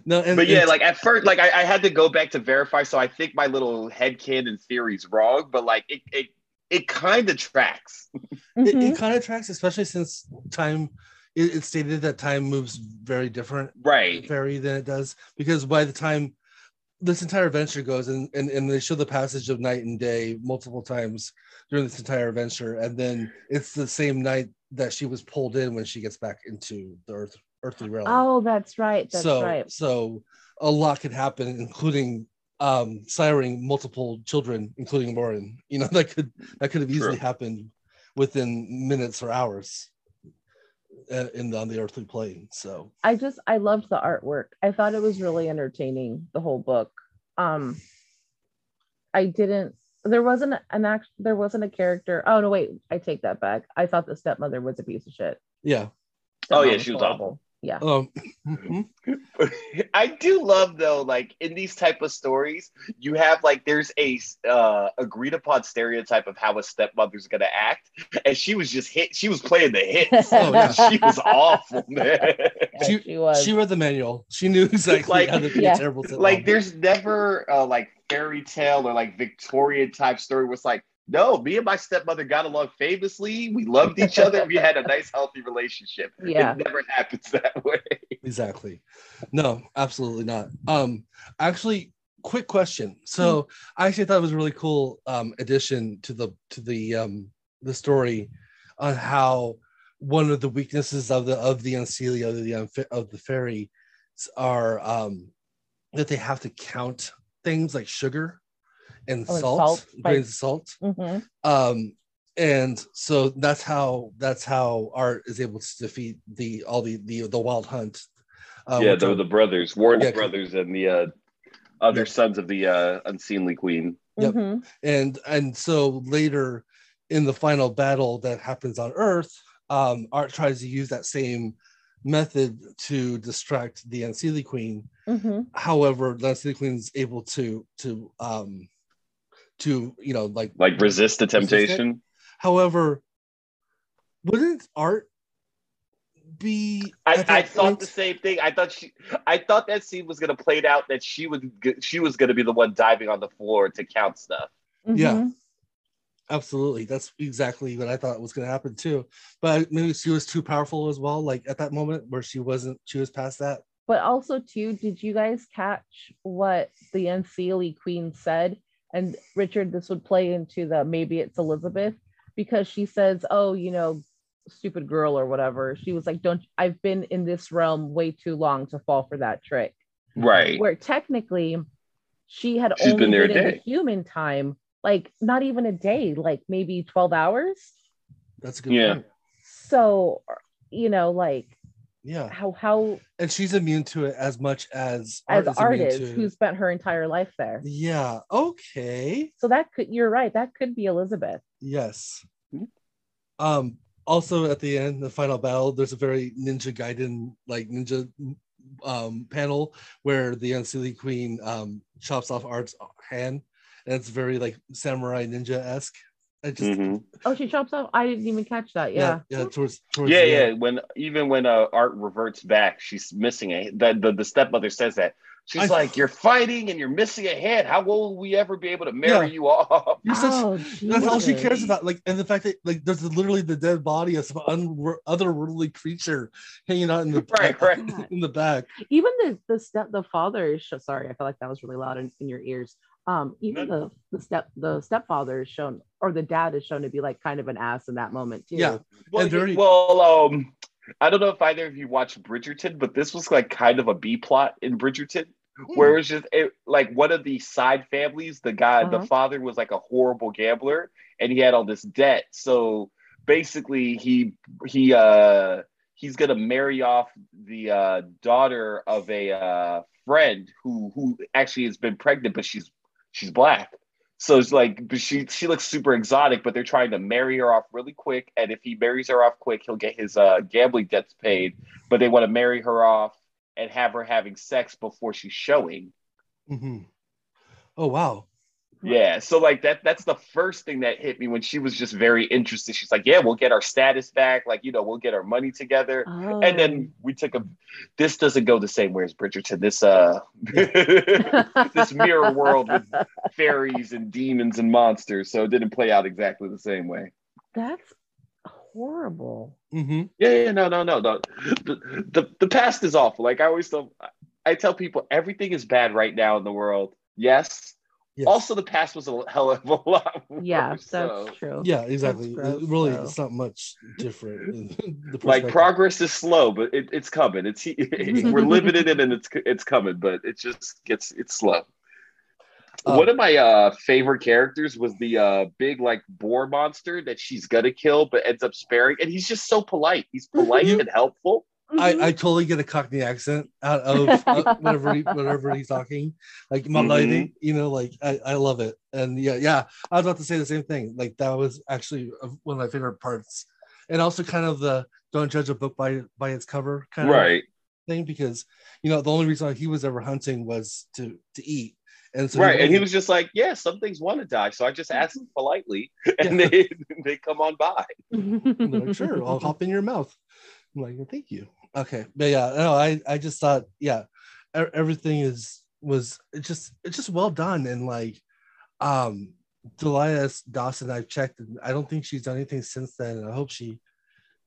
No, and but yeah, and- like at first, like I, I had to go back to verify. So I think my little headcanon theory is wrong, but like it it, it kind of tracks. it, Mhm. it kind of tracks, especially since time. It, it's stated that time moves very different, Right. very than it does because by the time this entire adventure goes and, and and they show the passage of night and day multiple times during this entire adventure, and then it's the same night that she was pulled in when she gets back into the earth earthly realm. oh, that's right. That's so right. so a lot could happen, including um siring multiple children, including Lauren. You know that could that could have easily True. happened within minutes or hours in on the earthly plane. So I just I loved the artwork. I thought it was really entertaining, the whole book. Um I didn't there wasn't an act there wasn't a character. Oh no, wait, I take that back. I thought the stepmother was a piece of shit. yeah, Oh, yeah, she was horrible. Yeah. um, mhm. I do love though, like in these type of stories, you have like there's a uh, agreed upon stereotype of how a stepmother's gonna act, and she was just hit. She was playing the hits. Oh, yeah. she was awful, man. Yeah, She- she, was. she read the manual. She knew exactly Like, how to be yeah. a terrible. stepmom. like there's never uh, like fairy tale or like Victorian type story where it's like, no, me and my stepmother got along famously. We loved each other. We had a nice, healthy relationship. Yeah. It never happens that way. exactly no absolutely not um actually quick question so i actually thought it was a really cool um addition to the to the um the story on how one of the weaknesses of the of the unseelie of the unfi- of the fairy are um that they have to count things like sugar and Oh, salt, salt, grains of salt Mhm. um and so that's how that's how art is able to defeat the all the the, the wild hunt uh, yeah, the, are- the brothers, Warren's Yeah, brothers, and the uh, other Yeah. sons of the uh, unseelie queen. Yep. Mhm. and and so later in the final battle that happens on earth um art tries to use that same method to distract the unseelie queen Mhm. however the unseelie queen is able to to um to you know like Like resist the Resist temptation. however wouldn't art be I, I thought point- the same thing. I thought she, I thought that scene was gonna play out that she would, she was gonna be the one diving on the floor to count stuff. Yeah. Mhm. Absolutely. That's exactly what I thought was going to happen too. But maybe she was too powerful as well, like at that moment where she wasn't, she was past that. But also, too, did you guys catch what the Unseelie Queen said? And Richard, this would play into the maybe it's Elizabeth because she says, "Oh, you know, stupid girl or whatever." She was like, "Don't I've been in this realm way too long to fall for that trick." Right. Where technically, she had She's only been there a been in the day. human time, like not even a day, like maybe twelve hours. That's a good Yeah. point. So, you know, like Yeah. how how And she's immune to it as much as as Art is art immune is to who spent her entire life there. Yeah. Okay. So that could you're right. That could be Elizabeth. Yes. Mhm. Um, also at the end, the final battle, there's a very Ninja Gaiden like ninja um panel where the Unseelie Queen um chops off Art's hand. And it's very like samurai ninja-esque. I just Mhm. Oh, she chops off. I didn't even catch that. Yeah. yeah, yeah, towards towards Yeah, yeah. When even when uh, Art reverts back, she's missing a that the, the stepmother says that. She's I- like, You're fighting and you're missing a head. How will we ever be able to marry Yeah. you off? You're such Oh, That's all she cares about. Like, and the fact that like there's literally the dead body of some un- otherworldly creature hanging out in the Right, right. in the back. Even the the step the father is sorry, I feel like that was really loud in, in your ears. Um, even the the step the stepfather is shown or the dad is shown to be like kind of an ass in that moment too. Yeah. Well, And very- well, um, I don't know if either of you watched Bridgerton, but this was like kind of a B plot in Bridgerton, where it was just it, like one of the side families. The guy, the Uh-huh. father, was like a horrible gambler, and he had all this debt. So basically, he he uh he's gonna marry off the uh, daughter of a uh, friend who who actually has been pregnant, but she's she's black. So it's like, she she looks super exotic, but they're trying to marry her off really quick. And if he marries her off quick, he'll get his uh, gambling debts paid. But they want to marry her off and have her having sex before she's showing. Mhm. Oh wow. Yeah, so like that that's the first thing that hit me when she was just very interested. She's like, "Yeah, we'll get our status back, like, you know, we'll get our money together." Oh. And then we took a this doesn't go the same way as Bridgerton. This uh this mirror world with fairies and demons and monsters, so it didn't play out exactly the same way. that's horrible. Mm-hmm. Yeah, yeah, no, no, no, no. The, the the past is awful. Like I always tell I tell people everything is bad right now in the world. Yes. Yes. Also the past was a hell of a lot worse. Yeah, that's so. true. Yeah, exactly. gross, It really, though. it's not much different. the like progress is slow, but it, it's coming. It's we're living in it and it's it's coming, but it just gets it's slow. Uh, One of my uh, favorite characters was the uh, big like boar monster that she's gonna kill, but ends up sparing, and he's just so polite. He's polite and helpful. I, Mm-hmm. I totally get a Cockney accent out of uh, whatever he, whatever he's talking, like my Mhm. lady, you know, like I, I love it, and yeah, yeah, I was about to say the same thing. Like that was actually one of my favorite parts, and also kind of the don't judge a book by by its cover kind of thing, because you know the only reason he was ever hunting was to to eat, and so right. And he wasn't- just like, "Yeah, some things want to die," so I just asked them politely, and they they come on by. And they're like, sure, I'll hop in your mouth. I'm like, thank you. Okay, but yeah, no, I I just thought, yeah, everything is was it's just it's just well done and like, um, Delilah S. Dawson. I've checked, and I don't think she's done anything since then, and I hope she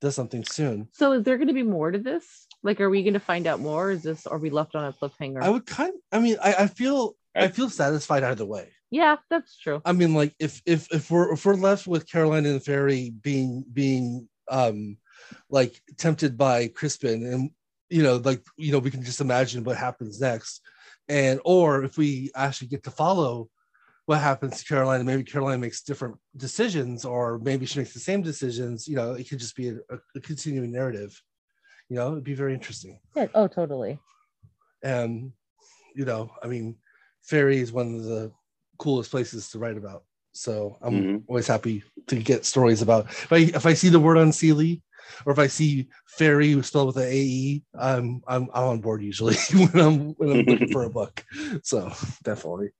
does something soon. so is there going to be more to this? Like, are we going to find out more? Is this, are we left on a cliffhanger? I would kind, I mean, I I feel I feel satisfied either way. yeah, that's true. I mean, like if if if we're if we're left with Caroline and the Fairy being being um like tempted by Crispin and you know like you know we can just imagine what happens next and or if we actually get to follow what happens to Caroline and maybe Caroline makes different decisions or maybe she makes the same decisions you know it could just be a, a continuing narrative you know it'd be very interesting Yeah. Oh, totally. and you know i mean fairy is one of the coolest places to write about so i'm Mhm. always happy to get stories about if i if i see the word Unseelie, or if i see fairy spelled with an ae i'm i'm, I'm on board usually when i'm when i'm looking for a book so definitely.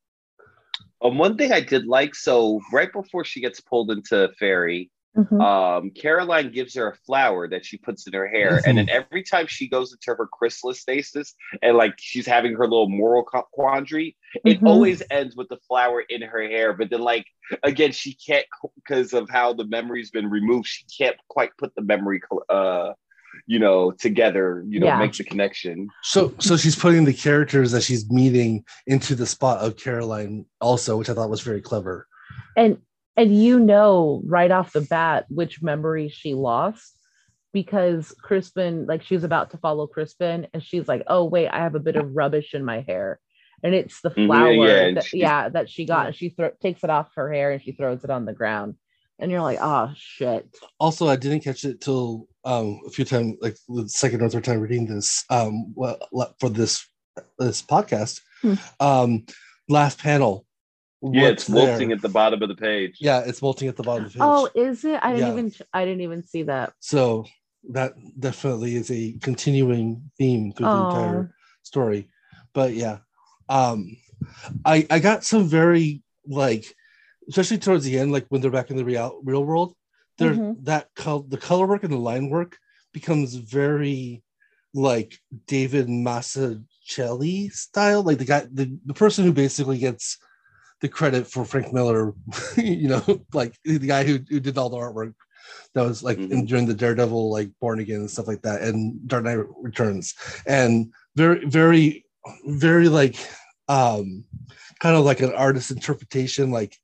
Um, one thing I did like, so right before she gets pulled into Fairy, Mhm. um, Caroline gives her a flower that she puts in her hair, and then every time she goes into her chrysalis stasis and like she's having her little moral quandary, it Mhm. always ends with the flower in her hair. But then, like again, she can't because of how the memory's been removed. She can't quite put the memory, uh, you know, together. You know, Yeah. make the connection. so so she's putting the characters that she's meeting into the spot of caroline also which i thought was very clever and and you know right off the bat which memory she lost because Crispin, like she's about to follow Crispin, and she's like, "Oh wait, I have a bit of rubbish in my hair," and it's the Mhm, flower, yeah, and that, she- yeah, that she got, Yeah. and she thro- takes it off her hair and she throws it on the ground, and you're like, "Oh shit!" also i didn't catch it till um a few times like the second or third time reading this um well for this this podcast Hmm. um last panel Yeah, it's wilting there? at the bottom of the page. yeah it's molting at the bottom of the page Oh, is it? I didn't Yeah. even, I didn't even see that. so that definitely is a continuing theme through the Oh, entire story but yeah um i i got some very like especially towards the end like when they're back in the real real world there Mhm. that col- the color work and the line work becomes very like david Mazzucchelli style like the guy the, the person who basically gets the credit for frank miller you know like the guy who, who did all the artwork that was like in, Mhm. during the daredevil like born again and stuff like that and dark knight returns and very very very like um kind of like an artist interpretation like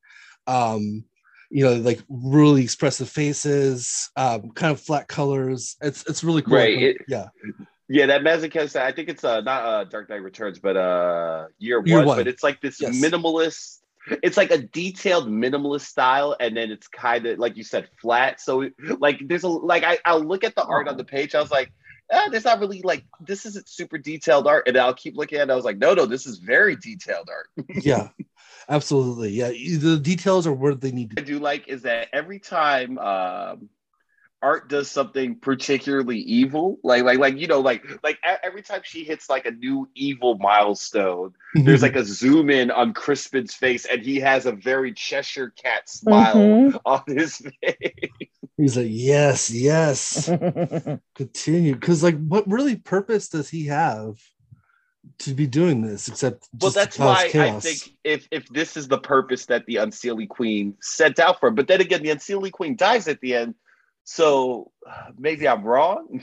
um you know like really expressive faces um kind of flat colors. It's it's really cool. Right, it- yeah Yeah, that Mazzucchelli, I think it's uh, not uh, Dark Knight Returns, but uh, Year, Year one, One. But it's like this Yes. minimalist it's like a detailed minimalist style, and then it's kind of like you said, flat. So like there's a like I I'll look at the art on the page. I was like, eh, there's not really like this isn't super detailed art, and I'll keep looking at it. I was like, no, no, this is very detailed art. yeah, absolutely. Yeah, the details are where they need I to. do like is that every time um, art does something particularly evil, like like like you know like like every time she hits like a new evil milestone, there's like a zoom in on Crispin's face, and he has a very Cheshire cat smile Mhm. on his face. He's like, yes, yes, continue. Because like, what really purpose does he have to be doing this except Well, just to that's cause why I think if if this is the purpose that the Unseelie Queen set out for, but then again, the Unseelie Queen dies at the end, so uh, maybe I'm wrong.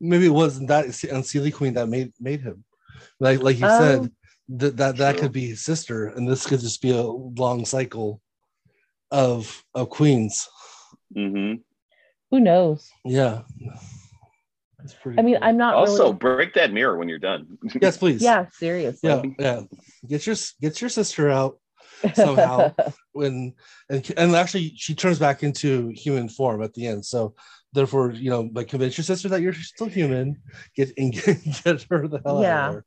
maybe it wasn't that Unseelie Queen that made made him. Like like you Oh. said, that that that True. could be his sister, and this could just be a long cycle of of queens. Mm-hmm. Who knows? Yeah, that's pretty. I mean, cool. I'm not Also, really. break that mirror when you're done. yes, please. Yeah, seriously. yeah, yeah. Get your get your sister out somehow. when and and actually she turns back into human form at the end. So therefore, you know, like convince your sister that you're still human. Get and get, get her the hell out Yeah. of there.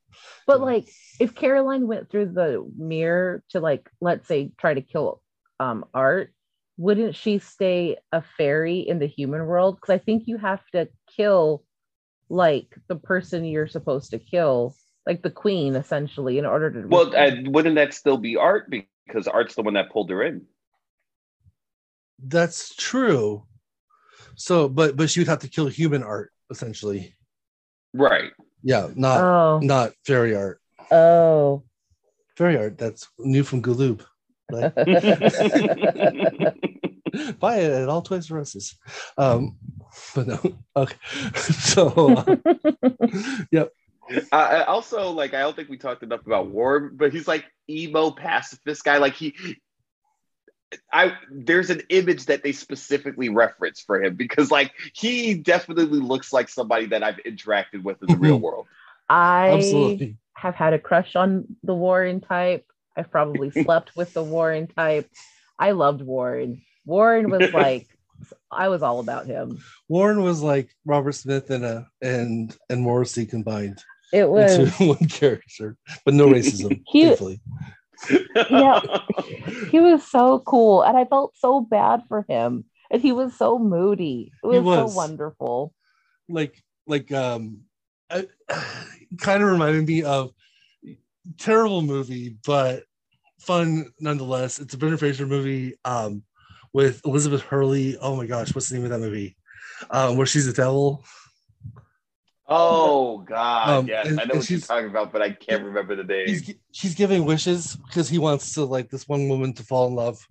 But like, if Caroline went through the mirror to like, let's say, try to kill um Art, wouldn't she stay a fairy in the human world? Because I think you have to kill like the person you're supposed to kill, like the queen, essentially, in order to. well, uh, wouldn't that still be art because art's the one that pulled her in? That's true. So, but but she would have to kill human art essentially. Right. Yeah, not oh, not fairy art. oh. Fairy art that's new from Galoob. Like, buy it at all Toys R Us's. Um, but no, okay. So, uh, yep. I, I also like. I don't think we talked enough about War, but he's like emo pacifist guy. Like he, I there's an image that they specifically reference for him because like he definitely looks like somebody that I've interacted with in the real world. I Absolutely. have had a crush on the Warren type. I've probably slept with the Warren type. I loved Warren. Warren was like, I was all about him. Warren was like Robert Smith and uh and and Morrissey combined It was into one character, but no racism. He- thankfully. Yeah. he was so cool, and I felt so bad for him. And he was so moody. It was, was. so wonderful. like like um I, kind of reminded me of terrible movie but fun nonetheless it's a Brendan Fraser movie um with Elizabeth Hurley oh my gosh what's the name of that movie um where she's a devil oh God, Um, yes, and- I know what you're she's- talking about, but I can't remember the name. he's she's giving wishes because he wants to like this one woman to fall in love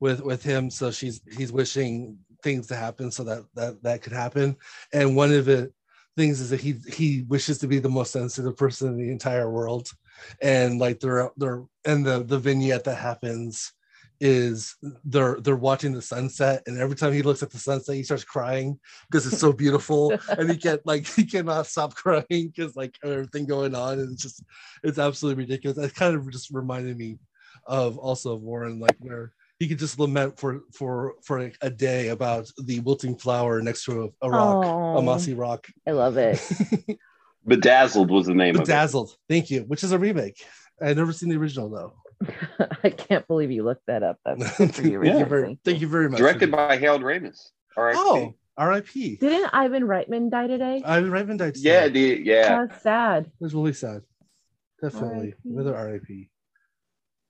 with with him. So she's he's wishing things to happen so that that that could happen. And one of the things is that he he wishes to be the most sensitive person in the entire world. And like they're they're and the the vignette that happens is they're they're watching the sunset and every time he looks at the sunset he starts crying because it's so beautiful. And he can't like he cannot stop crying because like everything going on and it's just it's absolutely ridiculous. It kind of just reminded me of also of warren like where he could just lament for for for a, a day about the wilting flower next to a, a rock Aw, a mossy rock. I love it. Bedazzled was the name of it. bedazzled. Thank you which is a remake. I've never seen the original though I can't believe you looked that up. That's thank, good for you, you very, Thank thank you very much Directed by Harold Ramis. All right. oh rip Didn't Ivan Reitman die today? ivan reitman died Yeah, today. the, yeah. That's sad. it was really sad definitely RIP. another rip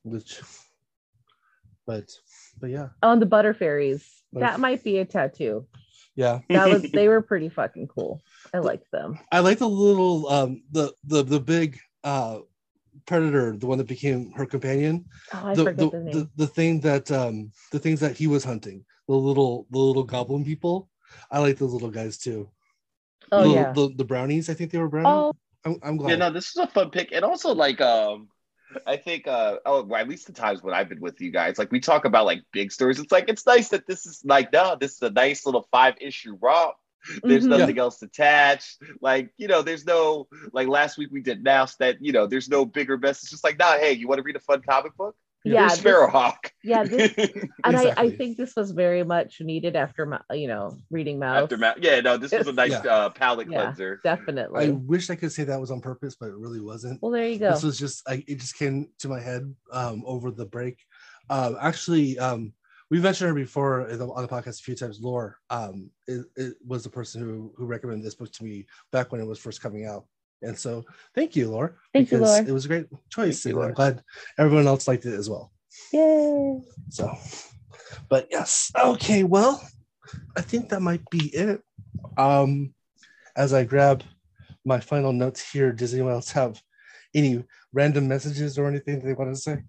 which but but yeah On the Butterfairies. Butterf- That might be a tattoo. yeah That was they were pretty fucking cool. I liked them. I like the little um the the the big uh predator, the one that became her companion. Oh, I the, forget the, the name. the the thing that um the things that he was hunting, the little the little goblin people. I like those little guys too. oh Little- yeah. the, the brownies. I think they were brownies. Oh, I'm, I'm glad. Yeah, no, this is a fun pick. And also, like, um, I think, uh, oh, well, at least the times when I've been with you guys, like, we talk about like big stories. It's like, it's nice that this is like, no, this is a nice little five issue romp. There's Mhm. nothing else attached. Like, you know, there's no, like, last week we did Maus that, you know, there's no bigger message. It's just like, nah, hey, you want to read a fun comic book? Yeah, There's Sparrowhawk. yeah, this, and I, I think this was very much needed after Ma- you know reading Maus. Aftermath. Yeah, no, this was a nice Yeah. uh, palate Yeah. cleanser. Definitely. I wish I could say that was on purpose, but it really wasn't. well, there you go. This was just I, it just came to my head um, over the break. Um, actually, um, we mentioned her before on the podcast a few times. Lore um, it, it was the person who who recommended this book to me back when it was first coming out, and so thank you, Lore. Thank you, Lore. It was a great choice, Thank you, I'm glad everyone else liked it as well. Yay. So, but yes, okay. Well, I think that might be it. Um, as I grab my final notes here, does anyone else have any random messages or anything they want to say?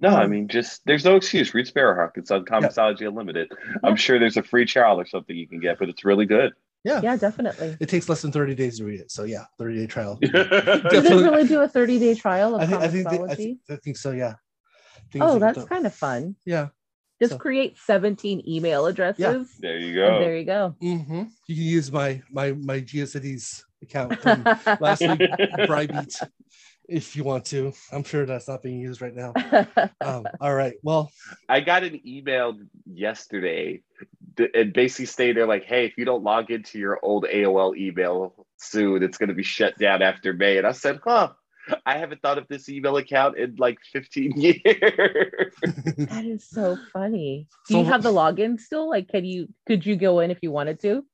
No, I mean, just there's no excuse. Read Sparrowhawk. It's on Comixology Unlimited. I'm sure there's a free trial or something you can get, but it's really good. Yeah. Yeah, definitely. It takes less than 30 days to read it. So yeah, 30 day trial. Do they really do a 30 day trial of I think I think, they, I Comixology? think I think so, yeah. Things oh, that's kind of fun. yeah. Just So- create 17 email addresses. Yeah. there you And go. there you go. hmm You can use my my my GeoCities account from last week, Bribeat, if you want to. I'm sure that's not being used right now. Um, all right. Well, I got an email yesterday and basically stated like, hey, if you don't log into your old AOL email soon, it's going to be shut down after May. And I said, huh, I haven't thought of this email account in like 15 years. that is so funny. Do you have the login still? Like, can you could you go in if you wanted to?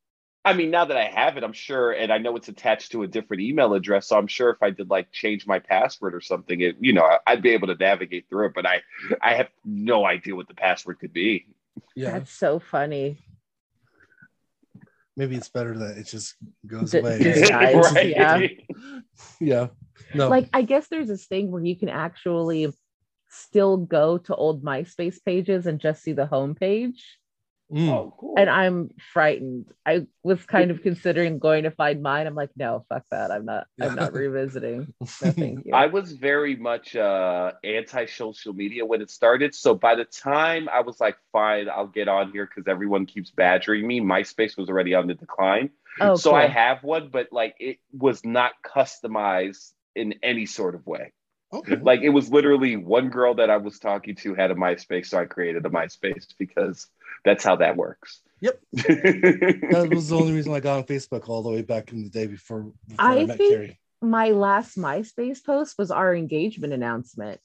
I mean, now that I have it, I'm sure, and I know it's attached to a different email address. So I'm sure if I did like change my password or something, it, you know, I'd be able to navigate through it. But I, I have no idea what the password could be. yeah, That's so funny. maybe it's better that it just goes D- away. just dies, yeah. yeah. No. Like, I guess there's this thing where you can actually still go to old MySpace pages and just see the homepage. Mm. Oh, cool. And I'm frightened. I was kind of considering going to find mine. I'm like, no, fuck that. I'm not. I'm not revisiting. No, thank you. I was very much uh, anti social media when it started. So by the time I was like, fine, I'll get on here because everyone keeps badgering me, MySpace was already on the decline. oh, so cool. I have one, but like it was not customized in any sort of way. Okay. Like it was literally one girl that I was talking to had a MySpace, so I created a MySpace because that's how that works. Yep. that was the only reason I got on Facebook all the way back in the day before, before I, I met think- Carrie. My last MySpace post was our engagement announcement.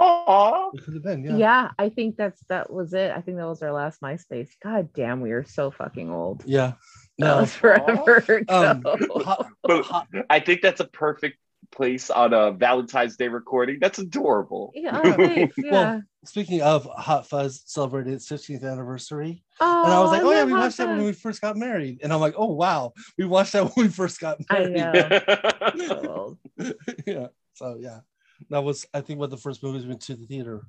Aww. It could have been, Yeah. yeah. I think that's that was it. I think that was our last MySpace. God damn, we are so fucking old. Yeah. That No. was forever ago. Um, hot- hot- I think that's a perfect place on a Valentine's Day recording. That's adorable. yeah, oh, thanks, yeah. Well, speaking of Hot Fuzz celebrated its 15th anniversary, oh, and I was like, "Oh, oh yeah, we Hot watched that when we first got married." And I'm like, "Oh wow, we watched that when we first got I married." know. So yeah. So yeah, that was I think one of the first movies we went to the theater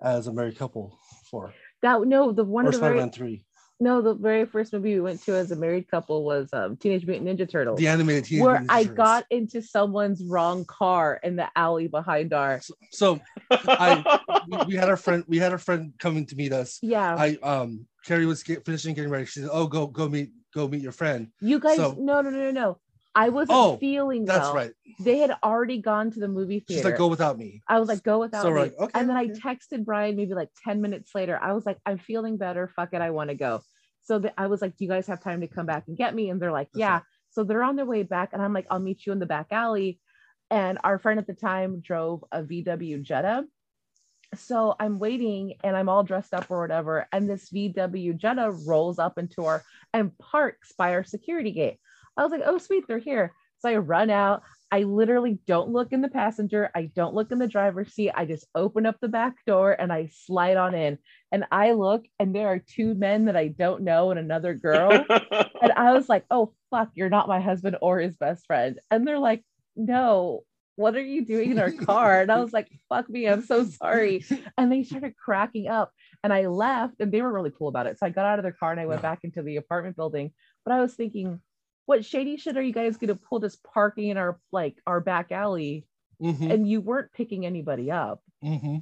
as a married couple for, That no, the one or of the very Spider-Man Three, no, the very first movie we went to as a married couple was um, Teenage Mutant Ninja Turtles. the animated Teenage where Mutant I Ninja Turtles. got into someone's wrong car in the alley behind our So I we, we had our friend we had our friend coming to meet us. yeah. I um Carrie was get, finishing getting ready. She said, "Oh, go go meet go meet your friend." you guys, so- no, no, no, no, no. I wasn't Oh, feeling That's well. right. They had already gone to the movie theater. She's like, "Go without me." I was like, go without So me. like, okay, and then I texted Brian maybe like 10 minutes later. I was like, I'm feeling better. Fuck it. I want to go. So the, I was like, do you guys have time to come back and get me? And they're like, That's yeah. right. So they're on their way back. And I'm like, I'll meet you in the back alley. And our friend at the time drove a VW Jetta. So I'm waiting and I'm all dressed up or whatever. And this VW Jetta rolls up into our and parks by our security gate. I was like, oh, sweet, they're here. So I run out. I literally don't look in the passenger. I don't look in the driver's seat. I just open up the back door and I slide on in. And I look, and there are two men that I don't know and another girl. and I was like, oh, fuck, you're not my husband or his best friend. And they're like, no, what are you doing in our car? And I was like, fuck me, I'm so sorry. And they started cracking up. And I left, and they were really cool about it. So I got out of their car and I went back into the apartment building. But I was thinking, what shady shit are you guys going to pull just parking in our like our back alley? hmm And you weren't picking anybody up. hmm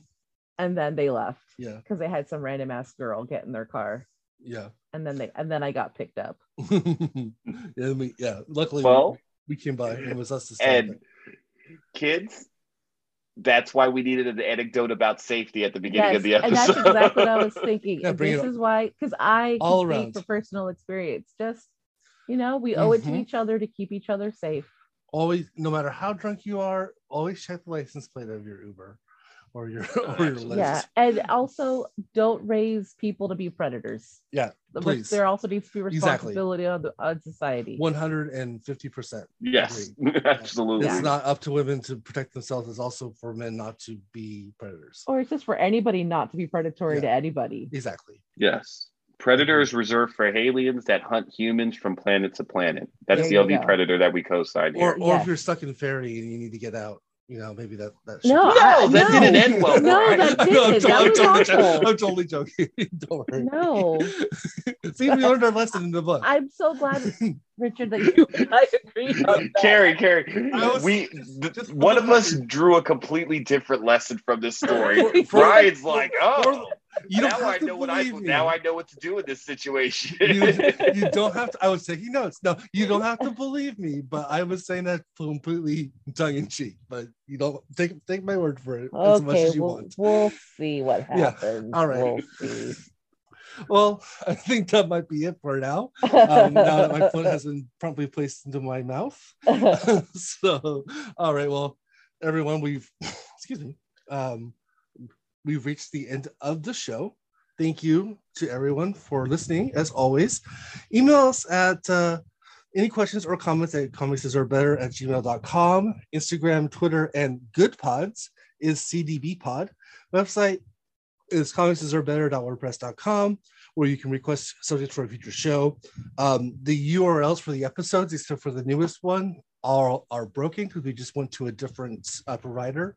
And then they left Yeah. because they had some random ass girl get in their car. Yeah. And then they and then I got picked up. yeah. We, yeah. Luckily, well, we came by. It was us this and kids, that's why we needed an anecdote about safety at the beginning yes, of the and episode. that's exactly what I was thinking. Yeah, And bring it this is why, because I All can speak around. for personal experience. Just you know, we owe it to Mhm. each other to keep each other safe. Always, no matter how drunk you are, always check the license plate of your Uber or your or your Lyft. Yeah, and also don't raise people to be predators. Yeah, But please. There also needs to be Exactly. responsibility on, the, on society. One hundred and fifty percent. yes, absolutely. It's not up to women to protect themselves. It's also for men not to be predators. Or it's just for anybody not to be predatory Yeah. to anybody. Exactly. Yes. Predator is reserved for aliens that hunt humans from planet to planet. That's There the you only predator that we co-sign Or, here. or Yes. if you're stuck in a ferry and you need to get out, you know, maybe that that. No, be- I- No, that no. didn't end well. No, Brian. that I'm, didn't. to- I'm was totally, awful. I'm totally joking. Don't worry. No, See, we learned our lesson in the book. I'm so glad, Richard, that you and I agreed on. Carrie, Carrie, we just th- one the of us drew a completely different lesson from this story. For- for- Brian's like, oh, for- you don't now have I to know what I me. now I know what to do in this situation. you, you don't have to. I was taking notes. No, you don't have to believe me, but I was saying that completely tongue in cheek. But you don't take take my word for it as much Okay, as you we'll, want. we'll see what Yeah, happens. all right. We'll see. Well, I think that might be it for now. Um, now that my foot has been promptly placed into my mouth. so, all right. Well, everyone, we've excuse me. Um, we've reached the end of the show. Thank you to everyone for listening. As always, email us at uh, any questions or comments at comics are better at gmail.com. Instagram, Twitter, and Good Pods is CDB Pod. Website is comicsare better.wordpress.com where you can request subjects for a future show. Um, the URLs for the episodes, except for the newest one, are, are broken because we just went to a different uh, provider.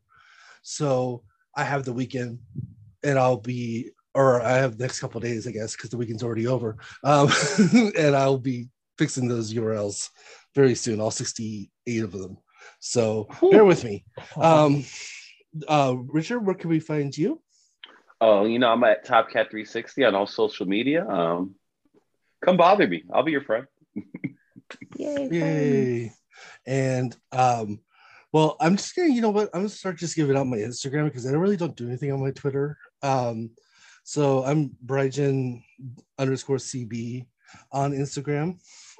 So I have the weekend and I'll be, or I have the next couple of days, I guess, because the weekend's already over. Um, and I'll be fixing those URLs very soon, all 68 of them. So bear with me. Um, uh, Richard, where can we find you? oh, you know, I'm at Top Cat 360 on all social media. Um, come bother me. I'll be your friend. Yay. Yay. And um, well, I'm just gonna, you know what, I'm gonna start just giving out my Instagram because I really don't do anything on my Twitter. Um, so I'm Brygen underscore CB on Instagram.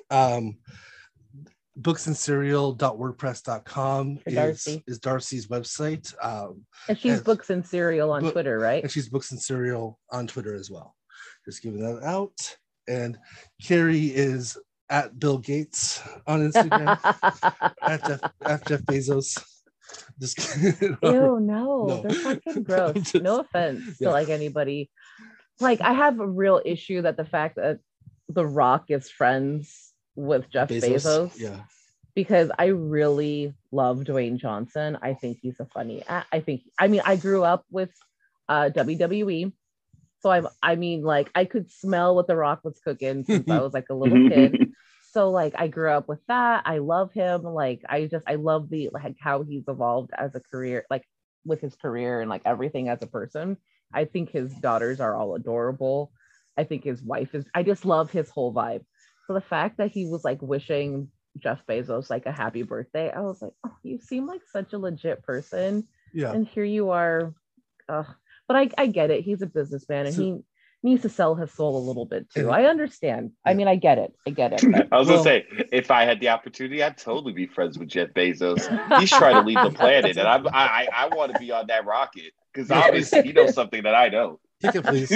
Um, booksandcereal.wordpress.com For is, Darcy. is Darcy's website. Um, And she's Yes. books and cereal on Twitter, right? and she's books and cereal on Twitter as well. Just giving that out. And Carrie is at Bill Gates on Instagram. at Jeff at Jeff Bezos. Just kidding. Ew, no, No. they're fucking gross. just- no offense Yeah. to like anybody. Like I have a real issue that the fact that The Rock is friends with Jeff Bezos, Yeah. because I really love Dwayne Johnson. I think he's a funny. I, I think. I mean, I grew up with uh, WWE, so I'm. I mean, like I could smell what The Rock was cooking since I was like a little kid. So like I grew up with that. I love him. Like I just I love the like how he's evolved as a career, like with his career and like everything as a person. I think his daughters are all adorable. I think his wife is I just love his whole vibe. So the fact that he was like wishing Jeff Bezos like a happy birthday, I was like, oh, you seem like such a legit person. Yeah. And here you are. Ugh. But I, I get it. He's a businessman and So- he needs to sell his soul a little bit too. I understand. I mean, I get it. I get it. but- I was Well- gonna say, if I had the opportunity, I'd totally be friends with Jeff Bezos. He's trying to leave the planet, and I'm, I, I, I want to be on that rocket because obviously he knows something that I don't. Ticket, please.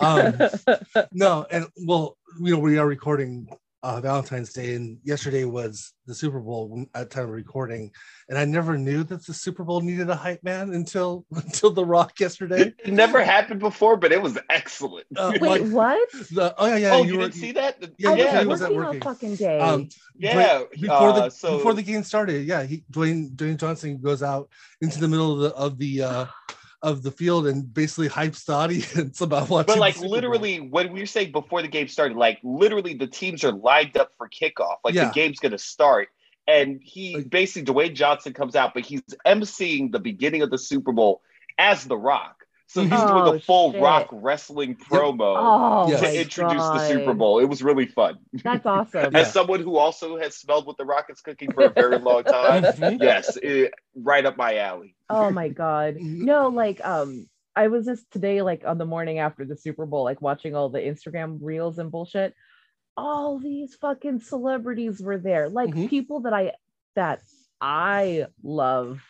Um, no, and well, you know, we are recording uh, Valentine's Day, and yesterday was the Super Bowl at time of recording, and I never knew that the Super Bowl needed a hype man until until The Rock yesterday. It never happened before, but it was excellent. Uh, Wait, like, what? the, oh yeah, yeah, oh, you, were- didn't see that? Yeah, I yeah, yeah, was was at working all fucking day. Um, yeah. But before the uh, so before the game started, yeah, he Dwayne Dwayne Johnson goes out into the middle of the of the uh, of the field and basically hypes the audience about watching. But like literally, when we say before the game started, like literally the teams are lined up for kickoff. Like Yeah. the game's gonna start. And he Like- basically Dwayne Johnson comes out, but he's emceeing the beginning of the Super Bowl as the rock. So he's Oh, doing the full shit. Rock wrestling promo Oh, to my introduce the Super Bowl. It was really fun. That's awesome. Yeah. As someone who also has smelled what the Rockets cooking for a very long time, Mhm. yes, it, right up my alley. oh my god no like um i was just today like on the morning after the super bowl like watching all the instagram reels and bullshit all these fucking celebrities were there like Mhm. people that i that i love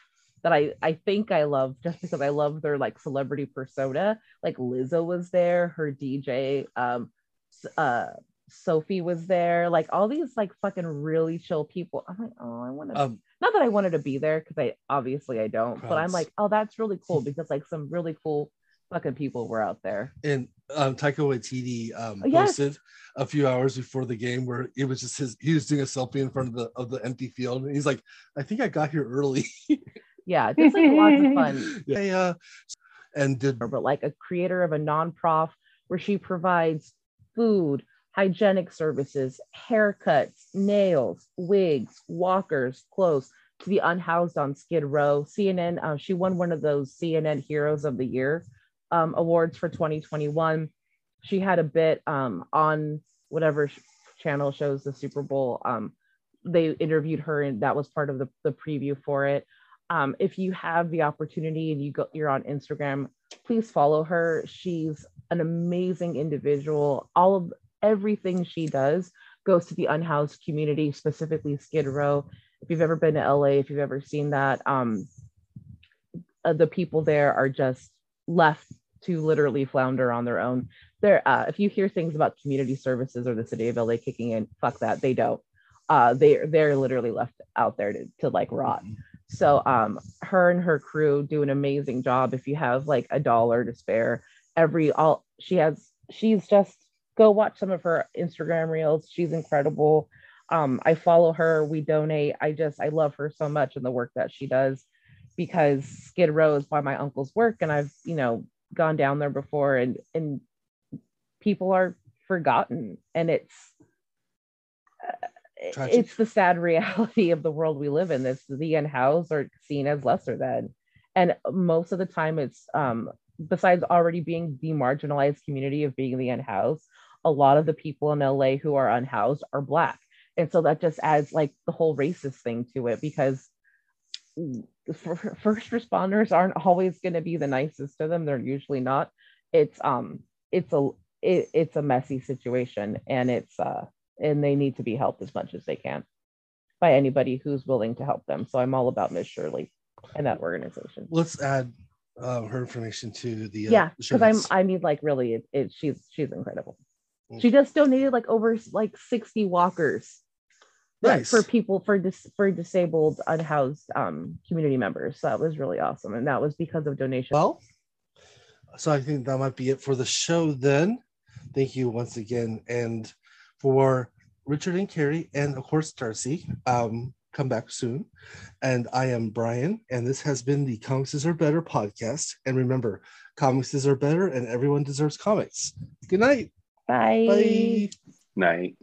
that i i think i love just because i love their like celebrity persona like lizzo was there her dj um uh sophie was there like all these like fucking really chill people i'm like oh i want to Um, not that I wanted to be there because I obviously I don't, but I'm like, oh, that's really cool because like some really cool fucking people were out there. and um, Taika Waititi um, Oh, yes. posted a few hours before the game where it was just his. He was doing a selfie in front of the of the empty field, and he's like, "I think I got here early." Yeah, just like lots of fun. yeah, yeah. And did But like a creator of a non-prof where she provides food, hygienic services, haircuts, nails, wigs, walkers, clothes to the unhoused on Skid Row. CNN, uh, she won one of those CNN Heroes of the Year um, awards for 2021. She had a bit um, on whatever channel shows the Super Bowl. Um, they interviewed her, and that was part of the, the preview for it. Um, if you have the opportunity and you go, you're on Instagram, please follow her. She's an amazing individual. All of everything she does goes to the unhoused community, specifically Skid Row. If you've ever been to LA, if you've ever seen that, um, uh, the people there are just left to literally flounder on their own. There, uh, if you hear things about community services or the city of LA kicking in, fuck that, they don't. Uh, they they're literally left out there to, to like rot. So um, her and her crew do an amazing job. If you have like a dollar to spare, every all she has, she's just go watch some of her Instagram reels. She's incredible. Um, I follow her. We donate. I just I love her so much and the work that she does because Skid Row is by my uncle's work, and I've you know gone down there before, and and people are forgotten, and it's Tragic. it's the sad reality of the world we live in. This the unhoused are seen as lesser than, and most of the time it's um besides already being the marginalized community of being the unhoused, a lot of the people in LA who are unhoused are black. And so that just adds like the whole racist thing to it because first responders aren't always going to be the nicest to them. They're usually not. It's um it's a it, it's a messy situation and it's uh and they need to be helped as much as they can by anybody who's willing to help them. So I'm all about Miss Shirley and that organization. let's add uh, her information to the uh, yeah because i'm i mean like really it, it she's she's incredible Mm. she just donated like over like 60 walkers Nice. for people for dis, for disabled unhoused um community members so that was really awesome and that was because of donations Well, so I think that might be it for the show then. Thank you once again. And for Richard and Carrie, and of course, Darcy, um, come back soon. And I am Brian, and this has been the Comics Are Better podcast. And remember, comics are better, and everyone deserves comics. Good night. bye Bye. Night.